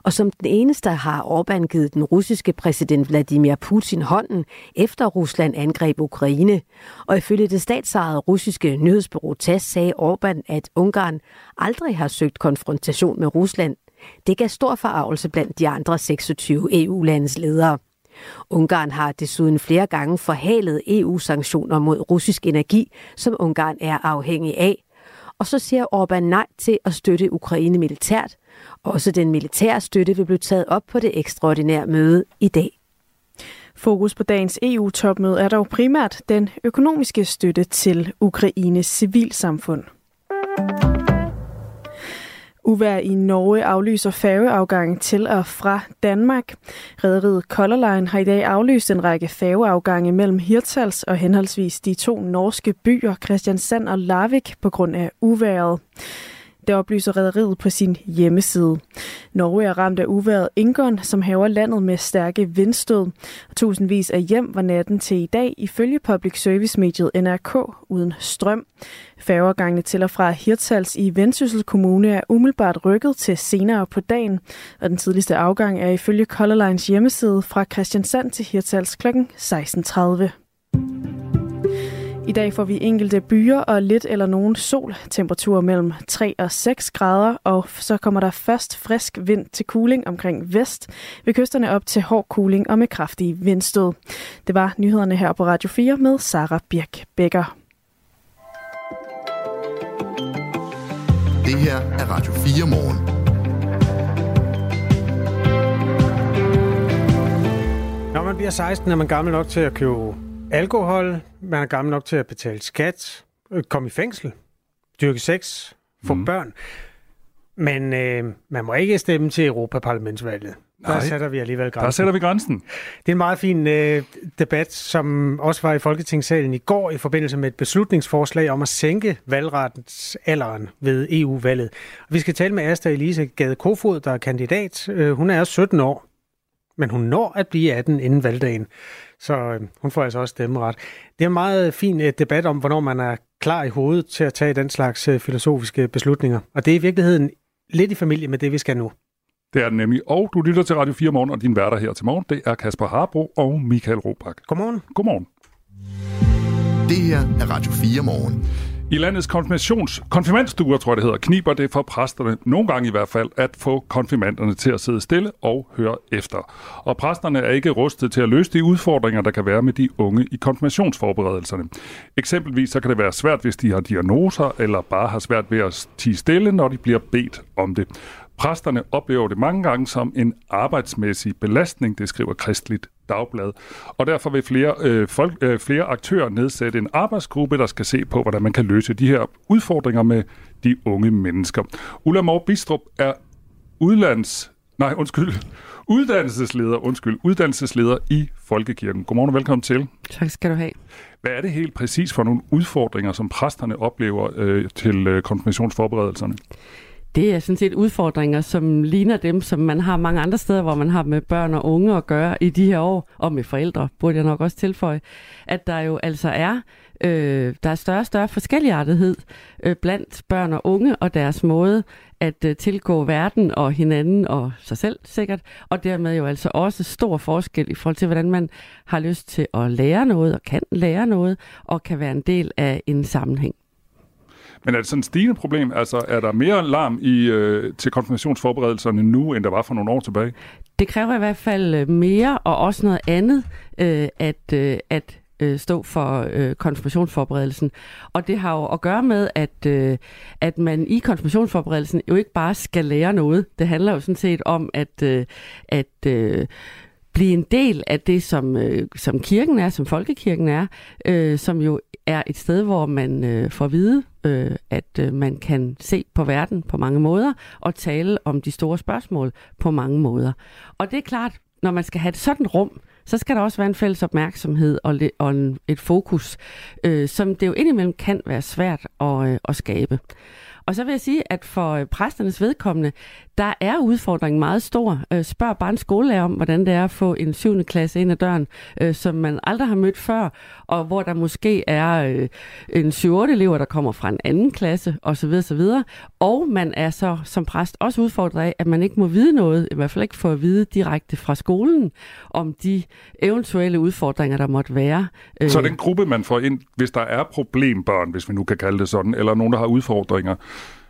Og som den eneste har Orbán givet den russiske præsident Vladimir Putin hånden, efter Rusland angreb Ukraine. Og ifølge det statsejede russiske nyhedsbureau TASS sagde Orbán, at Ungarn aldrig har søgt konfrontation med Rusland, det gav stor forarvelse blandt de andre 26 EU-landes ledere. Ungarn har desuden flere gange forhalet EU-sanktioner mod russisk energi, som Ungarn er afhængig af. Og så siger Orbán nej til at støtte Ukraine militært. Også den militære støtte vil blive taget op på det ekstraordinære møde i dag. Fokus på dagens EU-topmøde er dog primært den økonomiske støtte til Ukraines civilsamfund. Uvær i Norge aflyser færgeafgangen til og fra Danmark. Rederiet Color Line har i dag aflyst en række færgeafgange mellem Hirtshals og henholdsvis de to norske byer Christiansand og Larvik på grund af uværet. Det oplyser rederiet på sin hjemmeside. Norge er ramt af uværet Ingon, som haver landet med stærke vindstød. Tusindvis af hjem var natten til i dag ifølge public service-mediet NRK uden strøm. Færgergangene til og fra Hirtshals i Vendsyssel Kommune er umiddelbart rykket til senere på dagen, og den tidligste afgang er ifølge Color Lines hjemmeside fra Christiansand til Hirtshals kl. 16.30. I dag får vi enkelte byer og lidt eller nogen sol. Temperatur mellem 3 og 6 grader, og så kommer der først frisk vind til cooling omkring vest. Ved kysterne op til hård cooling og med kraftige vindstød. Det var nyhederne her på Radio 4 med Sara Birk Becker. Det her er Radio 4 morgen. Når man bliver 16, er man gammel nok til at købe alkohol, man er gammel nok til at betale skat, øh, komme i fængsel, dyrke sex, få mm. børn. Men øh, man må ikke stemme til Europaparlamentsvalget. Der Nej, sætter vi alligevel grænsen. Der sætter vi grænsen. Det er en meget fin øh, debat, som også var i Folketingssalen i går i forbindelse med et beslutningsforslag om at sænke valgrettens alderen ved EU-valget. Vi skal tale med Asta Elise Gade Kofod, der er kandidat. Øh, hun er 17 år. men hun når at blive 18 inden valgdagen. Så øh, hun får altså også stemmeret. Det er en meget fin øh, debat om, hvornår man er klar i hovedet til at tage den slags øh, filosofiske beslutninger. Og det er i virkeligheden lidt i familie med det, vi skal nu. Det er den nemlig. Og du lytter til Radio 4 morgen, og din værter her til morgen, det er Kasper Harbro og Michael Robach. Godmorgen. Godmorgen. Det her er Radio 4 morgen. I landets konfirmations, konfirmandstuer, tror jeg det hedder, kniber det for præsterne, nogle gange i hvert fald, at få konfirmanderne til at sidde stille og høre efter. Og præsterne er ikke rustet til at løse de udfordringer, der kan være med de unge i konfirmationsforberedelserne. Eksempelvis så kan det være svært, hvis de har diagnoser, eller bare har svært ved at tige stille, når de bliver bedt om det. Præsterne oplever det mange gange som en arbejdsmæssig belastning, det skriver Kristligt Dagblad. Og derfor vil flere, øh, folk, øh, flere aktører nedsætte en arbejdsgruppe, der skal se på, hvordan man kan løse de her udfordringer med de unge mennesker. Ulla Mor Bistrup er udlands... Nej, undskyld. Uddannelsesleder, undskyld, uddannelsesleder i Folkekirken. Godmorgen og velkommen til. Tak skal du have. Hvad er det helt præcis for nogle udfordringer, som præsterne oplever øh, til øh, konfirmationsforberedelserne? Det er sådan set udfordringer, som ligner dem, som man har mange andre steder, hvor man har med børn og unge at gøre i de her år, og med forældre, burde jeg nok også tilføje, at der jo altså er, øh, der er større og større forskelligartighed øh, blandt børn og unge og deres måde at øh, tilgå verden og hinanden og sig selv sikkert, og dermed jo altså også stor forskel i forhold til, hvordan man har lyst til at lære noget og kan lære noget og kan være en del af en sammenhæng. Men er det sådan et stigende problem? Altså, er der mere larm i, øh, til konfirmationsforberedelserne nu, end der var for nogle år tilbage? Det kræver i hvert fald øh, mere, og også noget andet, øh, at, øh, at øh, stå for øh, konfirmationsforberedelsen. Og det har jo at gøre med, at, øh, at man i konfirmationsforberedelsen jo ikke bare skal lære noget. Det handler jo sådan set om at, øh, at øh, blive en del af det, som, øh, som kirken er, som folkekirken er, øh, som jo er et sted, hvor man øh, får at vide, øh, at øh, man kan se på verden på mange måder og tale om de store spørgsmål på mange måder. Og det er klart, når man skal have et sådan rum, så skal der også være en fælles opmærksomhed og, og en, et fokus, øh, som det jo indimellem kan være svært at, øh, at skabe. Og så vil jeg sige, at for øh, præsternes vedkommende, der er udfordringen meget stor. Øh, spørg bare en skolelærer om, hvordan det er at få en 7. klasse ind ad døren, øh, som man aldrig har mødt før, og hvor der måske er øh, en 7-8 elever, der kommer fra en anden klasse, osv. osv. Og man er så som præst også udfordret af, at man ikke må vide noget, i hvert fald ikke få at vide direkte fra skolen, om de eventuelle udfordringer, der måtte være. Øh. Så den gruppe, man får ind, hvis der er problembørn, hvis vi nu kan kalde det sådan, eller nogen, der har udfordringer,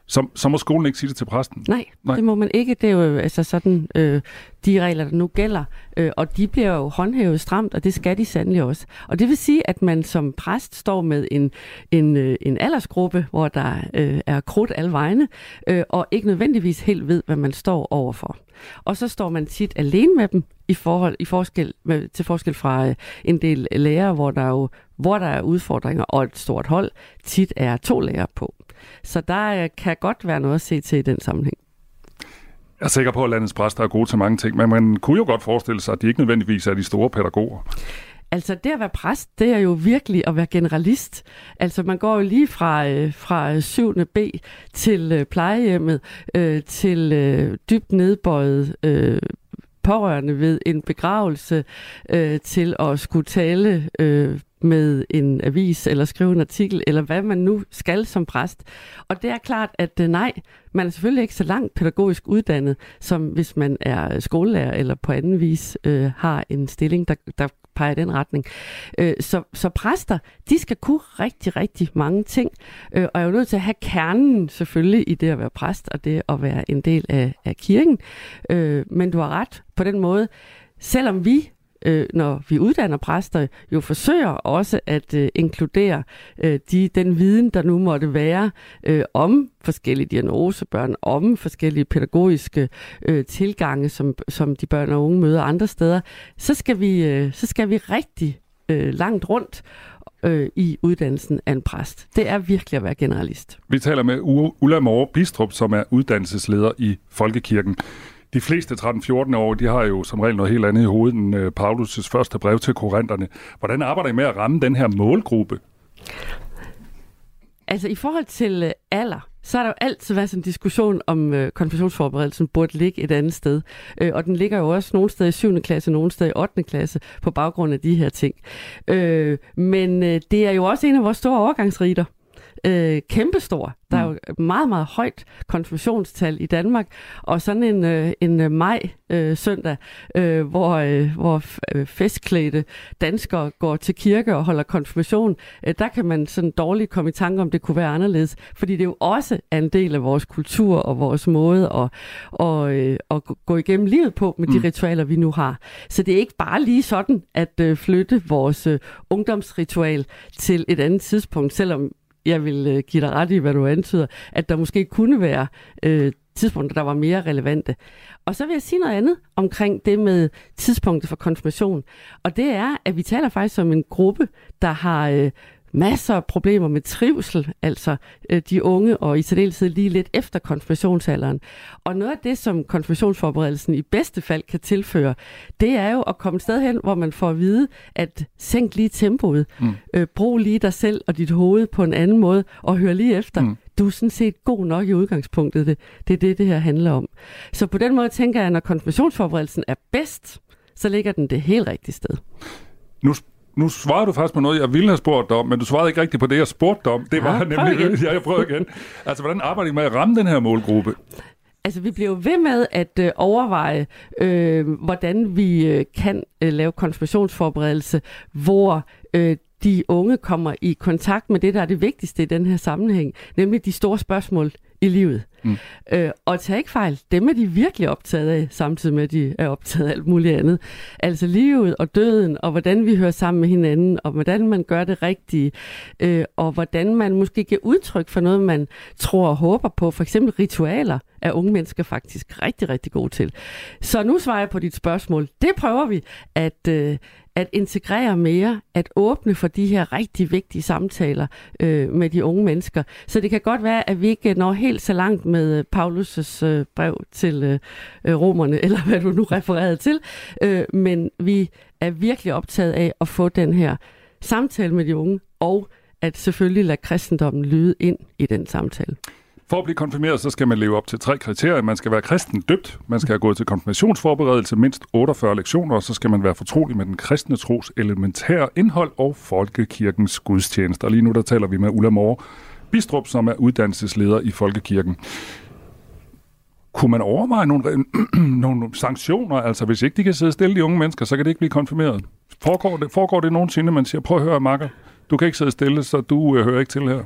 så, så må skolen ikke sige det til præsten? Nej, Nej, det må man ikke. Det er jo altså sådan, øh, de regler, der nu gælder. Øh, og de bliver jo håndhævet stramt, og det skal de sandelig også. Og det vil sige, at man som præst står med en, en, øh, en aldersgruppe, hvor der øh, er krudt alle vegne, øh, og ikke nødvendigvis helt ved, hvad man står overfor. Og så står man tit alene med dem i forhold i forskel med, til forskel fra øh, en del lærere, hvor der jo hvor der er udfordringer og et stort hold, tit er to lærere på. Så der øh, kan godt være noget at se til i den sammenhæng. Jeg er sikker på, at landets præster er gode til mange ting, men man kunne jo godt forestille sig, at de ikke nødvendigvis er de store pædagoger. Altså det at være præst, det er jo virkelig at være generalist. Altså man går jo lige fra, øh, fra øh, 7. B til øh, plejehjemmet, øh, til øh, dybt nedbøjet øh, pårørende ved en begravelse, øh, til at skulle tale øh, med en avis eller skrive en artikel, eller hvad man nu skal som præst. Og det er klart, at øh, nej, man er selvfølgelig ikke så langt pædagogisk uddannet, som hvis man er skolelærer eller på anden vis øh, har en stilling, der, der peger i den retning. Øh, så, så præster, de skal kunne rigtig, rigtig mange ting, øh, og er jo nødt til at have kernen selvfølgelig i det at være præst, og det at være en del af, af kirken. Øh, men du har ret på den måde, selvom vi øh, når vi uddanner præster, jo forsøger også at øh, inkludere øh, de, den viden, der nu måtte være øh, om forskellige diagnosebørn, om forskellige pædagogiske øh, tilgange, som, som de børn og unge møder andre steder, så skal vi, øh, så skal vi rigtig øh, langt rundt øh, i uddannelsen af en præst. Det er virkelig at være generalist. Vi taler med Ulla Moore Bistrup, som er uddannelsesleder i Folkekirken. De fleste 13-14 år, de har jo som regel noget helt andet i hovedet end øh, Paulus' første brev til korinterne. Hvordan arbejder I med at ramme den her målgruppe? Altså i forhold til øh, alder, så har der jo altid været sådan en diskussion om øh, konfirmationsforberedelsen burde ligge et andet sted. Øh, og den ligger jo også nogle steder i 7. klasse, nogle steder i 8. klasse på baggrund af de her ting. Øh, men øh, det er jo også en af vores store overgangsriter øh, kæmpestor. Der er jo mm. meget, meget højt konfirmationstal i Danmark, og sådan en, øh, en øh, maj øh, søndag, øh, hvor, øh, hvor øh, festklædte danskere går til kirke og holder konfirmation, øh, der kan man sådan dårligt komme i tanke om, det kunne være anderledes, fordi det jo også er en del af vores kultur og vores måde at, og, øh, at gå igennem livet på med de mm. ritualer, vi nu har. Så det er ikke bare lige sådan at øh, flytte vores øh, ungdomsritual til et andet tidspunkt, selvom jeg vil øh, give dig ret i, hvad du antyder, at der måske kunne være øh, tidspunkter, der var mere relevante. Og så vil jeg sige noget andet omkring det med tidspunktet for konfirmation. Og det er, at vi taler faktisk om en gruppe, der har øh, masser af problemer med trivsel, altså øh, de unge, og i særdeleshed lige lidt efter konfirmationsalderen. Og noget af det, som konfirmationsforberedelsen i bedste fald kan tilføre, det er jo at komme et sted hen, hvor man får at vide, at sænk lige tempoet, mm. øh, brug lige dig selv og dit hoved på en anden måde, og hør lige efter. Mm. Du er sådan set god nok i udgangspunktet. Det, det er det, det her handler om. Så på den måde tænker jeg, at når konfirmationsforberedelsen er bedst, så ligger den det helt rigtige sted. Nu nu svarede du faktisk på noget, jeg ville have spurgt om, men du svarede ikke rigtigt på det, jeg spurgte om. Det var ja, nemlig... Ja, jeg prøver igen. Altså, hvordan arbejder I med at ramme den her målgruppe? Altså, vi bliver jo ved med at øh, overveje, øh, hvordan vi øh, kan øh, lave konfirmationsforberedelse, hvor øh, de unge kommer i kontakt med det, der er det vigtigste i den her sammenhæng, nemlig de store spørgsmål i livet. Mm. Øh, og tag ikke fejl, dem er de virkelig optaget af, samtidig med, at de er optaget af alt muligt andet. Altså livet og døden, og hvordan vi hører sammen med hinanden, og hvordan man gør det rigtige, øh, og hvordan man måske giver udtryk for noget, man tror og håber på. For eksempel ritualer er unge mennesker faktisk rigtig, rigtig gode til. Så nu svarer jeg på dit spørgsmål. Det prøver vi at, øh, at integrere mere, at åbne for de her rigtig vigtige samtaler øh, med de unge mennesker. Så det kan godt være, at vi ikke når helt så langt med øh, Paulus' øh, brev til øh, øh romerne, eller hvad du nu refererede til, øh, men vi er virkelig optaget af at få den her samtale med de unge, og at selvfølgelig lade kristendommen lyde ind i den samtale. For at blive konfirmeret, så skal man leve op til tre kriterier. Man skal være kristen døbt, man skal have gået til konfirmationsforberedelse mindst 48 lektioner, og så skal man være fortrolig med den kristne tros elementære indhold og folkekirkens gudstjenester. Lige nu der taler vi med Ulla Moore Bistrup, som er uddannelsesleder i Folkekirken. Kunne man overveje nogle, nogle sanktioner? Altså, hvis ikke de kan sidde stille, de unge mennesker, så kan det ikke blive konfirmeret. Foregår det, foregår det nogensinde, man siger, prøv at høre, makker, du kan ikke sidde stille, så du øh, hører ikke til her?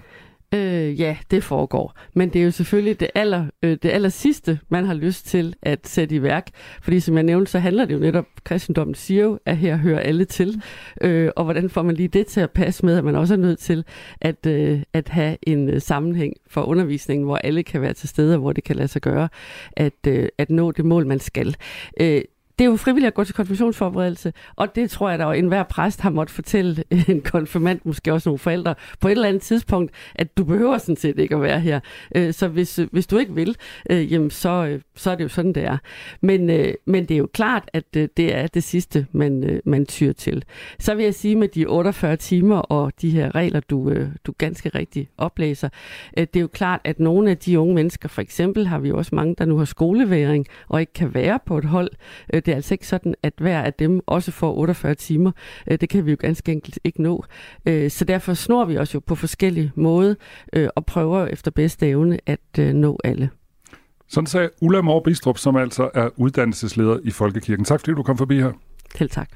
Øh, ja, det foregår. Men det er jo selvfølgelig det aller, øh, det aller sidste, man har lyst til at sætte i værk. Fordi som jeg nævnte, så handler det jo netop, kristendommen siger jo, at her hører alle til. Øh, og hvordan får man lige det til at passe med, at man også er nødt til at, øh, at have en øh, sammenhæng for undervisningen, hvor alle kan være til stede, og hvor det kan lade sig gøre at, øh, at nå det mål, man skal. Øh, det er jo frivilligt at gå til konfirmationsforberedelse, og det tror jeg, der en enhver præst har måttet fortælle en konfirmand, måske også nogle forældre, på et eller andet tidspunkt, at du behøver sådan set ikke at være her. Øh, så hvis, øh, hvis du ikke vil, øh, jamen så, så er det jo sådan, det er. Men, men det er jo klart, at det er det sidste, man, man tyr til. Så vil jeg sige med de 48 timer og de her regler, du, du ganske rigtigt oplæser, det er jo klart, at nogle af de unge mennesker, for eksempel har vi jo også mange, der nu har skoleværing og ikke kan være på et hold, det er altså ikke sådan, at hver af dem også får 48 timer. Øh, det kan vi jo ganske enkelt ikke nå. Øh, så derfor snor vi os jo på forskellige måder øh, og prøver efter bedste evne at nå alle. Sådan sagde Ulla Mor Bistrup, som altså er uddannelsesleder i Folkekirken. Tak fordi du kom forbi her. Helt tak.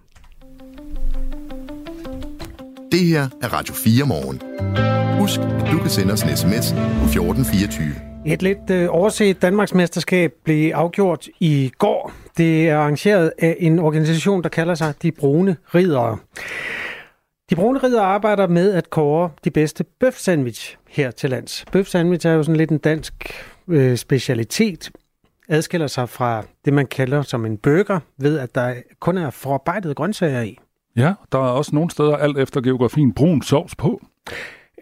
Det her er Radio 4 morgen. Husk, at du kan sende os en sms på 1424. Et lidt øh, overset Danmarksmesterskab blev afgjort i går. Det er arrangeret af en organisation, der kalder sig De Brune Ridere. De Brune Ridere arbejder med at kåre de bedste bøf sandwich her til lands. Bøf sandwich er jo sådan lidt en dansk øh, specialitet, adskiller sig fra det, man kalder som en burger, ved at der kun er forarbejdet grøntsager i. Ja, der er også nogle steder alt efter geografien brun sovs på.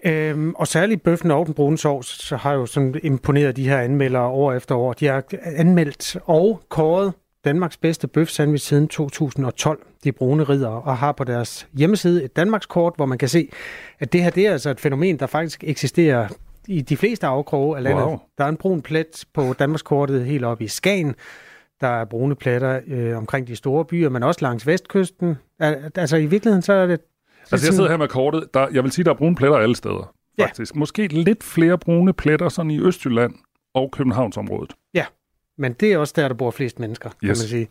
Øhm, og særligt bøffen og den brune sovs så har jo sådan imponeret de her anmeldere år efter år. De har anmeldt og kåret Danmarks bedste bøf sandwich siden 2012, de brune ridder, og har på deres hjemmeside et Danmarkskort, hvor man kan se, at det her det er altså et fænomen, der faktisk eksisterer i de fleste afkroge af landet. Wow. Der er en brun plet på Danmarkskortet helt oppe i Skagen. Der er brune pletter øh, omkring de store byer, men også langs vestkysten. Al- Altså i virkeligheden så er det... Altså, jeg sidder her med kortet. Der, jeg vil sige, der er brune pletter alle steder, Ja. faktisk. Måske lidt flere brune pletter sådan i Østjylland og Københavnsområdet. Ja, men det er også der, der bor flest mennesker, kan Yes. man sige.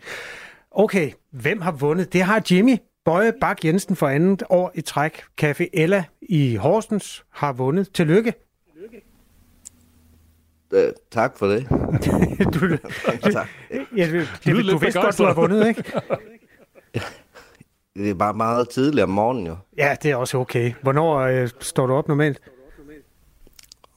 Okay, hvem har vundet? Det har Jimmy Bøje Bak Jensen for andet år i træk. Café Ella i Horsens har vundet. Tillykke. Øh, tak for det. du, tak. ja, du, lyder du, lidt du vidste godt, du begejstret. har vundet, ikke? Det er bare meget tidligt om morgenen jo. Ja, det er også okay. Hvornår øh, står du op normalt?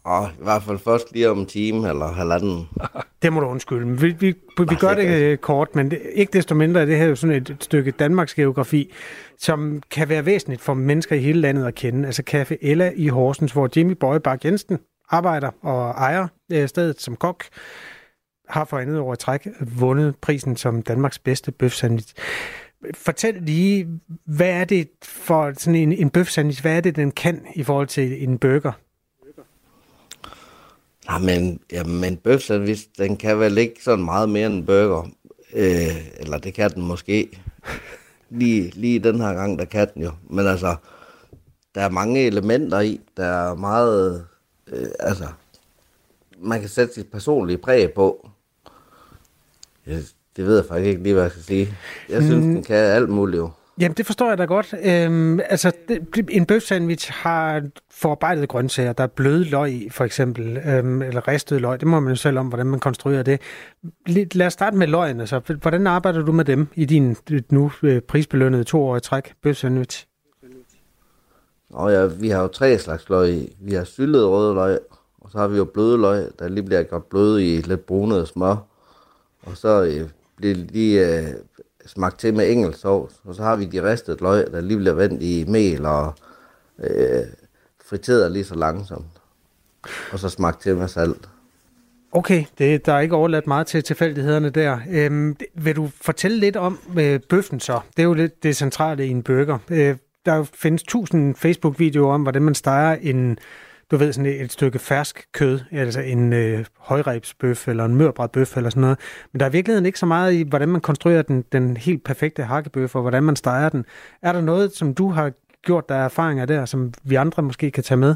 Og i hvert fald først lige om en time eller halvanden. Det må du undskylde. Vi, vi, vi, vi gør det øh, kort, men det, ikke desto mindre er det her jo sådan et, et stykke Danmarks geografi, som kan være væsentligt for mennesker i hele landet at kende. Altså Café Ella i Horsens, hvor Jimmy Bøje Bak Jensen arbejder og ejer øh, stedet som kok, har for andet år i træk vundet prisen som Danmarks bedste bøfsandwich. Fortæl lige, hvad er det for sådan en, en bøfsandwich, hvad er det, den kan i forhold til en burger? Nej, men, ja, men bøf sandwich, den kan vel ikke sådan meget mere end en burger. Øh, eller det kan den måske. Lige, lige den her gang, der kan den jo. Men altså, der er mange elementer i. Der er meget, øh, altså, man kan sætte sit personlige præg på. Jeg, det ved jeg faktisk ikke lige, hvad jeg skal sige. Jeg synes, den kan alt muligt jo. Jamen, det forstår jeg da godt. Øhm, altså, det, en bøfsandwich har forarbejdet grøntsager. Der er bløde løg i, for eksempel, øhm, eller ristet løg. Det må man jo selv om, hvordan man konstruerer det. Lad os starte med løgene. Så. Hvordan arbejder du med dem i din nu øh, prisbelønnede toårige træk bøfsandwich? Og ja, vi har jo tre slags løg i. Vi har syltet røde løg, og så har vi jo bløde løg, der lige bliver gjort bløde i lidt brunet smør. Og så øh, bliver lige øh, smagt til med engelsovs. Og så har vi de ristede løg, der lige bliver vendt i mel og øh, friteret lige så langsomt. Og så smagt til med salt. Okay, det, der er ikke overladt meget til tilfældighederne der. Øhm, vil du fortælle lidt om øh, bøffen så? Det er jo lidt det centrale i en burger. Øh, der findes tusind Facebook-videoer om, hvordan man steger en, du ved, sådan et, stykke fersk kød, altså en øh, højrebsbøf eller en mørbrædbøf eller sådan noget. Men der er i virkeligheden ikke så meget i, hvordan man konstruerer den, den helt perfekte hakkebøf, og hvordan man steger den. Er der noget, som du har gjort, der er erfaringer der, som vi andre måske kan tage med?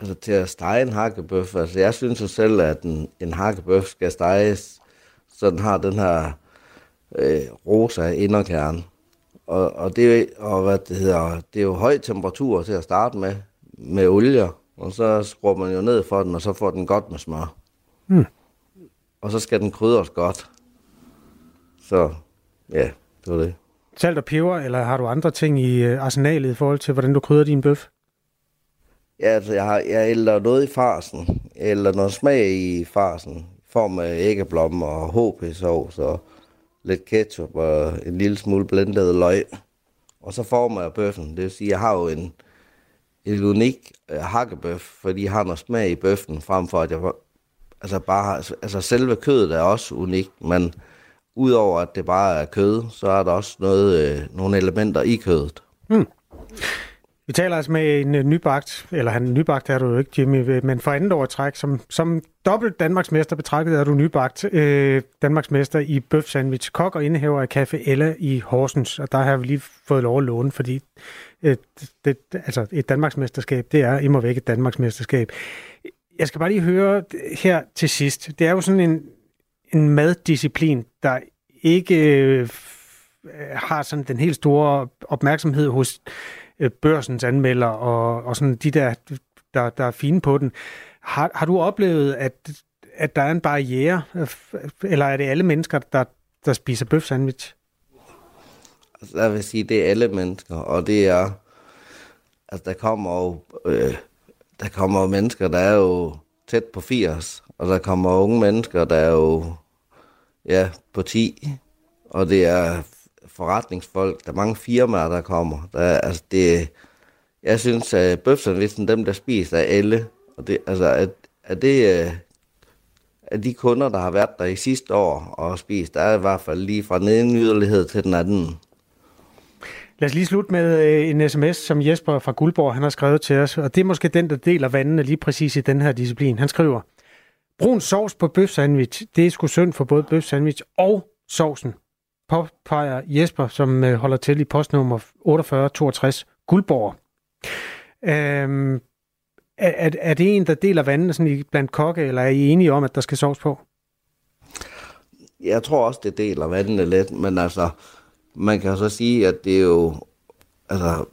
Altså til at stege en hakkebøf, altså jeg synes jo selv, at en, en hakkebøf skal steges, så den har den her øh, rosa inderkerne. Og, og, det, og hvad det hedder, det er jo høj temperatur til at starte med, med olie, og så skruer man jo ned for den, og så får den godt med smør. Hmm. Og så skal den krydres godt. Så ja, det var det. Salt og peber, eller har du andre ting i øh, arsenalet i forhold til, hvordan du krydder din bøf? Ja, altså, jeg, har, jeg ælder noget i farsen. Jeg ælder noget smag i farsen. I form af æggeblomme og HP-sovs og lidt ketchup og en lille smule blendet løg. Og så former jeg bøffen. Det vil sige, jeg har jo en, en unik øh, hakkebøf, fordi jeg har noget smag i bøffen, frem for at jeg altså bare altså selve kødet er også unikt, men udover at det bare er kød, så er der også noget, øh, nogle elementer i kødet. Hmm. Vi taler altså med en øh, nybagt, eller han nybagt er du jo ikke, Jimmy, øh, men for andet år træk, som, som dobbelt Danmarksmester betragtet er du nybagt øh, Danmarksmester i bøf sandwich, kok og indehaver af Café Ella i Horsens, og der har vi lige fået lov at låne, fordi øh, det, altså et Danmarksmesterskab, det er imod væk et Danmarksmesterskab. Jeg skal bare lige høre her til sidst, det er jo sådan en, en maddisciplin, der ikke øh, har sådan den helt store opmærksomhed hos øh, børsens anmelder og, og sådan de der, der, der er fine på den. Har, har du oplevet, at, at der er en barriere, eller er det alle mennesker, der, der spiser bøf sandwich? Altså, jeg vil sige, det er alle mennesker, og det er, altså der kommer jo, øh, der kommer jo mennesker, der er jo tæt på 80, og der kommer unge mennesker, der er jo, ja, på 10, og det er forretningsfolk, der er mange firmaer, der kommer. Der, er- altså det, jeg synes, at bøfsandwischen, ligesom dem der spiser, er alle, og det, altså, at, øh, at det, at af de kunder, der har været der i sidste år og spist, der er i hvert fald lige fra den ene yderlighed til den anden. Lad os lige slutte med øh, en sms, som Jesper fra Guldborg han har skrevet til os, og det er måske den, der deler vandene lige præcis i den her disciplin. Han skriver, brun sovs på bøf sandwich, det er sgu synd for både bøf sandwich og sovsen, påpeger Jesper, som øh, holder til i postnummer 4862 Guldborg. Øhm, er, er det en, der deler vandene sådan blandt kokke, eller er I enige om, at der skal sovs på? Jeg tror også, det deler vandene lidt, men altså, man kan så sige, at det er jo, altså,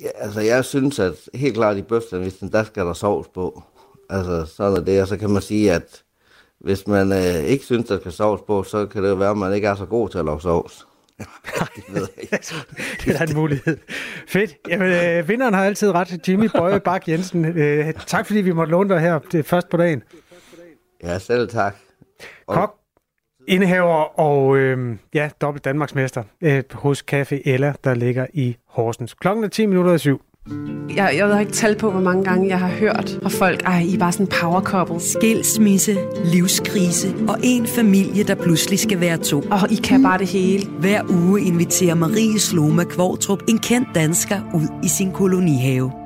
ja, altså jeg synes, at helt klart i bøfsandvisten, der skal der sovs på. Altså sådan er det, og så kan man sige, at hvis man øh, ikke synes, der skal sovs på, så kan det jo være, at man ikke er så god til at lave sovs. det er en mulighed. Fedt. Jamen, øh, vinderen har altid ret. Jimmy Bøje Bak Jensen. Øh, tak fordi vi måtte låne dig her det først på dagen. Ja, selv tak. Kok, indehaver og øh, ja, dobbelt Danmarksmester øh, hos Café Ella, der ligger i Horsens. Klokken er 10 minutter i syv. Jeg, jeg ved ikke tal på, hvor mange gange jeg har hørt fra folk, ej, I er bare sådan power couple. Skilsmisse, livskrise og en familie, der pludselig skal være to. Og I kan bare det hele. Hver uge inviterer Marie Sloma Kvartrup en kendt dansker ud i sin kolonihave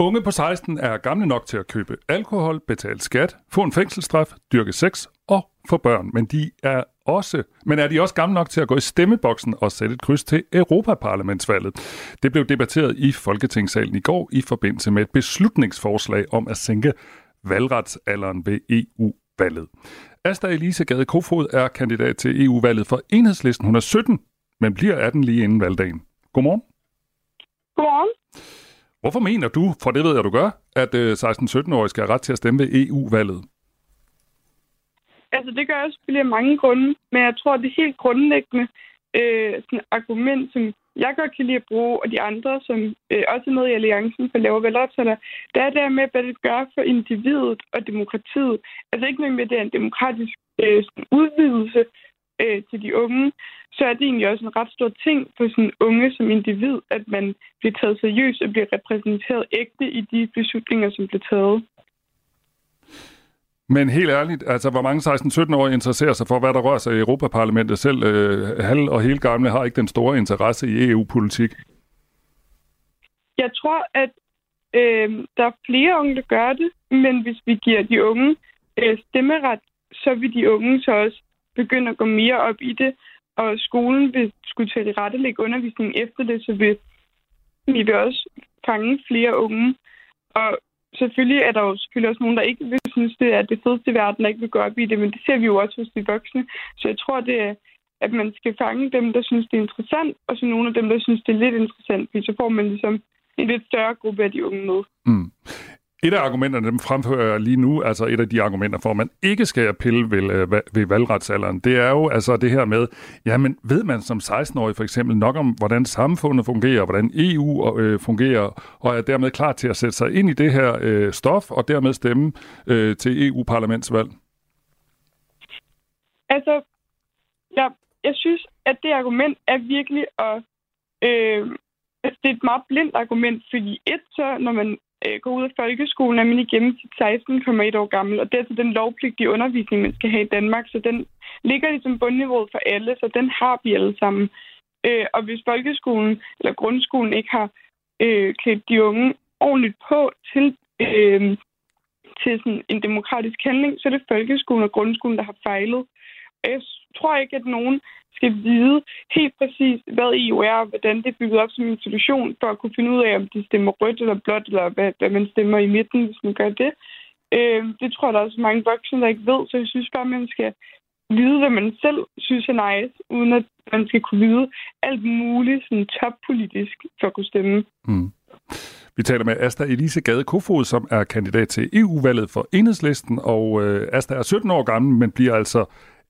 Unge på 16 er gamle nok til at købe alkohol, betale skat, få en fængselsstraf, dyrke sex og få børn. Men de er også, men er de også gamle nok til at gå i stemmeboksen og sætte et kryds til Europaparlamentsvalget? Det blev debatteret i Folketingssalen i går i forbindelse med et beslutningsforslag om at sænke valgretsalderen ved EU-valget. Asta Elise Gade Kofod er kandidat til EU-valget for Enhedslisten. Hun er 17, men bliver 18 lige inden valgdagen. Godmorgen. Godmorgen. Hvorfor mener du, for det ved jeg, du gør, at øh, 16-17-årige skal have ret til at stemme ved EU-valget? Altså, det gør jeg selvfølgelig af mange grunde, men jeg tror, det helt grundlæggende øh, sådan argument, som jeg godt kan lide at bruge, og de andre, som øh, også er med i Alliancen for lavere valgretsalder, det er der med, hvad det gør for individet og demokratiet. Altså ikke noget med, at det er en demokratisk øh, udvidelse øh, til de unge, så er det egentlig også en ret stor ting for sådan unge som individ, at man bliver taget seriøst og bliver repræsenteret ægte i de beslutninger, som bliver taget. Men helt ærligt, altså hvor mange 16-17-årige interesserer sig for, hvad der rører sig i Europaparlamentet selv? Øh, halv og hele gamle har ikke den store interesse i EU-politik. Jeg tror, at øh, der er flere unge, der gør det, men hvis vi giver de unge øh, stemmeret, så vil de unge så også begynde at gå mere op i det, og skolen vil skulle til at undervisningen efter det, så vi, vi vil også fange flere unge. Og selvfølgelig er der jo selvfølgelig også nogen, der ikke vil synes, det er det fedeste i verden, og ikke vil gå op i det, men det ser vi jo også hos de voksne. Så jeg tror, det er, at man skal fange dem, der synes, det er interessant, og så nogle af dem, der synes, det er lidt interessant, fordi så får man ligesom en lidt større gruppe af de unge med. Mm. Et af argumenterne, dem fremfører jeg lige nu, altså et af de argumenter for, at man ikke skal pille ved, øh, ved valgretsalderen, det er jo altså det her med, jamen ved man som 16-årig for eksempel nok om, hvordan samfundet fungerer, hvordan EU øh, fungerer, og er dermed klar til at sætte sig ind i det her øh, stof, og dermed stemme øh, til EU-parlamentsvalg? Altså, jeg, jeg synes, at det argument er virkelig at... Øh, altså, det er et meget blindt argument, fordi et, så når man øh, går ud af folkeskolen, er man igennem sit 16,1 år gammel, og det er altså den lovpligtige undervisning, man skal have i Danmark, så den ligger ligesom bundniveauet for alle, så den har vi alle sammen. Øh, og hvis folkeskolen eller grundskolen ikke har øh, klædt de unge ordentligt på til, øh, til sådan en demokratisk handling, så er det folkeskolen og grundskolen, der har fejlet. Jeg tror ikke, at nogen skal vide helt præcis, hvad EU er, og hvordan det er bygget op som institution, for at kunne finde ud af, om de stemmer rødt eller blåt, eller hvad, hvad man stemmer i midten, hvis man gør det. Øh, det tror jeg, der er også mange voksne, der ikke ved, så jeg synes bare, man skal vide, hvad man selv synes er nice, uden at man skal kunne vide alt muligt sådan toppolitisk for at kunne stemme. Mm. Vi taler med Asta Elise Gade Kofod, som er kandidat til EU-valget for Enhedslisten, og øh, Asta er 17 år gammel, men bliver altså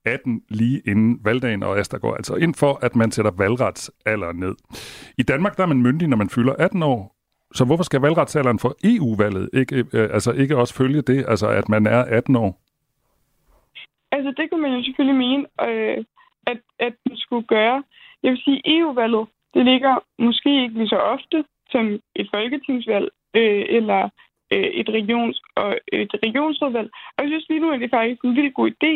18 lige inden valgdagen, og Asta går altså ind for, at man sætter valgretsalderen ned. I Danmark der er man myndig, når man fylder 18 år, så hvorfor skal valgretsalderen for EU-valget ikke, øh, altså ikke også følge det, altså at man er 18 år? Altså, det kunne man jo selvfølgelig mene, øh, at, at den skulle gøre. Jeg vil sige, EU-valget, det ligger måske ikke lige så ofte som et folketingsvalg øh, eller øh, et, regions, og et regionsrådvalg. Og jeg synes lige nu, at det er faktisk en vildt god idé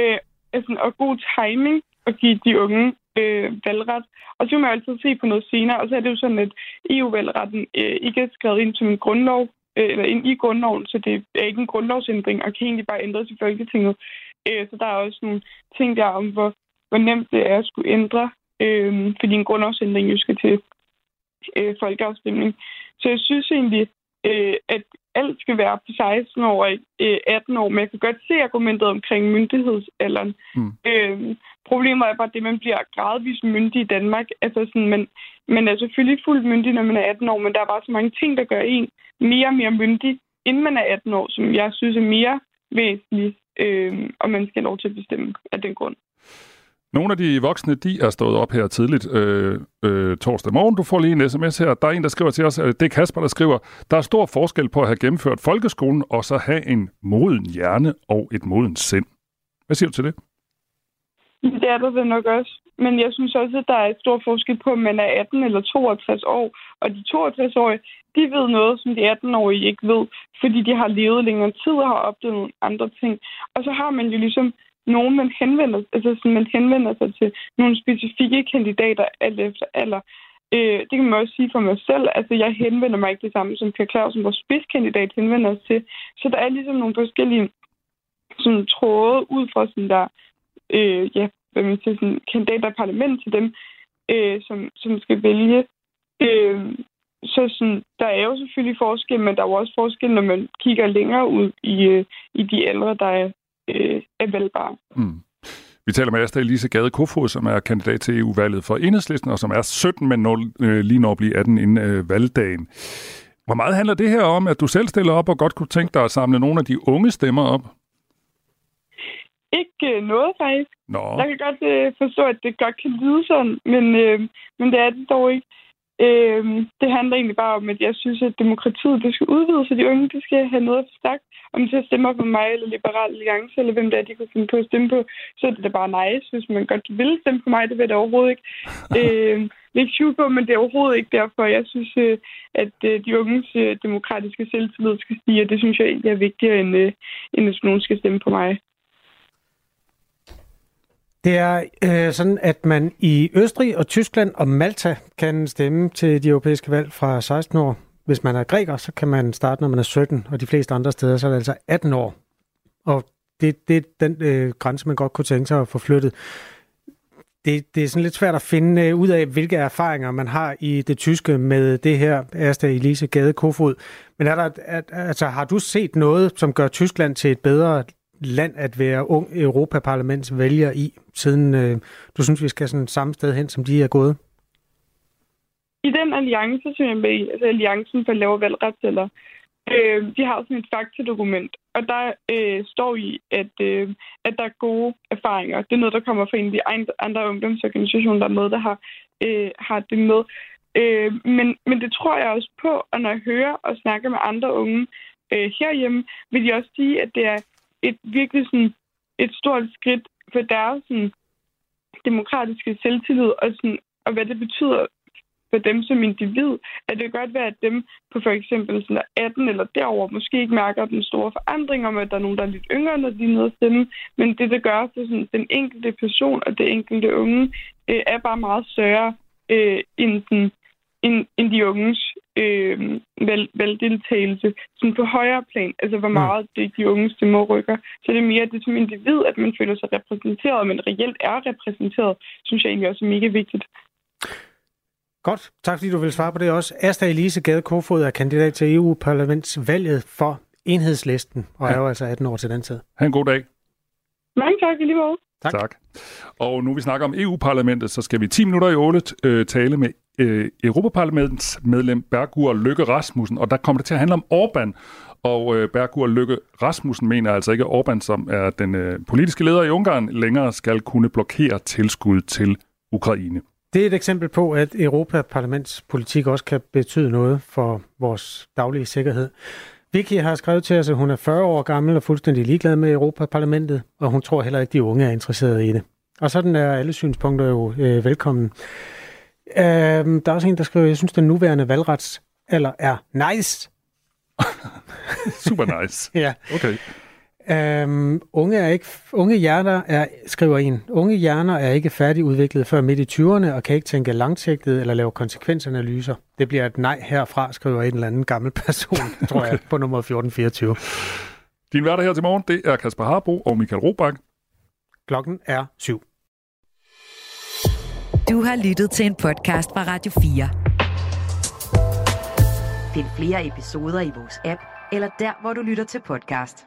øh, sådan, og god timing at give de unge øh, valgret. Og så kan man altid se på noget senere. Og så er det jo sådan, at EU-valgretten øh, ikke er skrevet ind som en grundlov, øh, eller ind i grundloven, så det er ikke en grundlovsændring, og kan egentlig bare ændres i Folketinget. Øh, så der er også nogle ting der om, hvor, hvor nemt det er at skulle ændre, øh, fordi en grundlovsændring jo skal til øh, folkeafstemning. Så jeg synes egentlig, øh, at alt skal være på 16 år og øh, 18 år, men jeg kan godt se argumentet omkring myndighedsalderen. Mm. Øh, problemet er bare det, at man bliver gradvist myndig i Danmark. Altså sådan, man, man er selvfølgelig fuldt myndig, når man er 18 år, men der er bare så mange ting, der gør en mere og mere myndig, inden man er 18 år, som jeg synes er mere væsentligt, øh, og man skal have lov til at bestemme af den grund. Nogle af de voksne, de er stået op her tidligt øh, øh, torsdag morgen. Du får lige en sms her. Der er en, der skriver til os, øh, det er Kasper, der skriver, der er stor forskel på at have gennemført folkeskolen, og så have en moden hjerne og et moden sind. Hvad siger du til det? Det er der vel nok også. Men jeg synes også, at der er et stor forskel på, om man er 18 eller 62 år. Og de 62-årige, de ved noget, som de 18-årige ikke ved, fordi de har levet længere tid og har oplevet nogle andre ting. Og så har man jo ligesom nogen, man henvender, altså sådan, man henvender sig til nogle specifikke kandidater alt efter alder. Øh, det kan man også sige for mig selv. Altså, jeg henvender mig ikke det samme, som Per Clausen, vores spidskandidat, henvender sig til. Så der er ligesom nogle forskellige sådan, tråde ud fra sådan der, øh, ja, hvad man siger, sådan, kandidater i parlamentet til dem, øh, som, som skal vælge. Øh, så sådan, der er jo selvfølgelig forskel, men der er jo også forskel, når man kigger længere ud i, øh, i de ældre, der er, øh, er valgbare. Mm. Vi taler med Asta Elise Gade Kofod, som er kandidat til EU-valget for Enhedslisten, og som er 17, men når, øh, lige når at blive 18 inden øh, valgdagen. Hvor meget handler det her om, at du selv stiller op og godt kunne tænke dig at samle nogle af de unge stemmer op? Ikke øh, noget, faktisk. Nå. Jeg kan godt øh, forstå, at det godt kan lyde sådan, men, øh, men det er det dog ikke. Øh, det handler egentlig bare om, at jeg synes, at demokratiet det skal udvides, så de unge de skal have noget for sagt. Om de så stemmer på mig eller Liberal Alliance, eller hvem det er, de kunne finde på at stemme på, så er det da bare nice, hvis man godt vil stemme på mig. Det vil det overhovedet ikke. øh, ikke sjovt på, men det er overhovedet ikke derfor. Jeg synes, øh, at øh, de unges øh, demokratiske selvtillid skal stige, og det synes jeg egentlig er vigtigere, end, end hvis nogen skal stemme på mig. Det er øh, sådan, at man i Østrig og Tyskland og Malta kan stemme til de europæiske valg fra 16 år. Hvis man er græker, så kan man starte, når man er 17, og de fleste andre steder, så er det altså 18 år. Og det, det er den øh, grænse, man godt kunne tænke sig at få flyttet. Det, det er sådan lidt svært at finde øh, ud af, hvilke erfaringer man har i det tyske med det her, Asta Elise Gade Kofod. Men er der, er, altså, har du set noget, som gør Tyskland til et bedre land at være ung Europaparlamentsvælger i, siden øh, du synes, vi skal sådan samme sted hen, som de er gået? I den alliance, som jeg med altså Alliancen for lavere valgretsceller, øh, de har sådan et faktadokument, og der øh, står i, at, øh, at der er gode erfaringer. Det er noget, der kommer fra en af de andre ungdomsorganisationer, der er med, der har, øh, har det med. Øh, men, men det tror jeg også på, og når jeg hører og snakker med andre unge øh, herhjemme, vil de også sige, at det er et virkelig sådan et stort skridt for deres sådan, demokratiske selvtillid og, sådan, og hvad det betyder for dem som individ, at det kan godt være, at dem på for eksempel sådan 18 eller derover måske ikke mærker den store forandring om, at der er nogen, der er lidt yngre, når de er nede at stemme, men det, der gør for sådan, den enkelte person og det enkelte unge, øh, er bare meget større øh, end, den, end, end de unges øh, valg, valgdeltagelse sådan på højere plan, altså hvor mm. meget det de unge stemmer rykker. Så det er mere det som individ, at man føler sig repræsenteret, men reelt er repræsenteret, synes jeg egentlig også er mega vigtigt. Godt. Tak fordi du vil svare på det også. Asta Elise Gade Kofod er kandidat til EU-parlamentsvalget for enhedslisten, og ja. er jo altså 18 år til den tid. Ha' en god dag. Mange tak i lige måde. Tak. tak. Og nu vi snakker om EU-parlamentet, så skal vi 10 minutter i 8 øh, tale med øh, Europaparlamentets medlem Bergur Lykke Rasmussen, og der kommer det til at handle om Orbán. Og øh, Bergur Lykke Rasmussen mener altså ikke, at Orbán, som er den øh, politiske leder i Ungarn, længere skal kunne blokere tilskud til Ukraine. Det er et eksempel på, at Europaparlamentspolitik også kan betyde noget for vores daglige sikkerhed. Vicky har skrevet til os, at hun er 40 år gammel og fuldstændig ligeglad med Europaparlamentet, og hun tror heller ikke, de unge er interesserede i det. Og sådan er alle synspunkter jo øh, velkommen. Øh, der er også en, der skriver, at jeg synes, den nuværende valgretsalder er nice. Super nice. ja. Okay. Øhm, unge, er ikke, unge hjerner er, skriver en, unge hjerner er ikke færdigudviklet før midt i 20'erne og kan ikke tænke langsigtet eller lave konsekvensanalyser. Det bliver et nej herfra, skriver en eller anden gammel person, tror okay. jeg, på nummer 1424. Din hverdag her til morgen, det er Kasper Harbo og Michael Robach. Klokken er syv. Du har lyttet til en podcast fra Radio 4. Find flere episoder i vores app, eller der, hvor du lytter til podcast.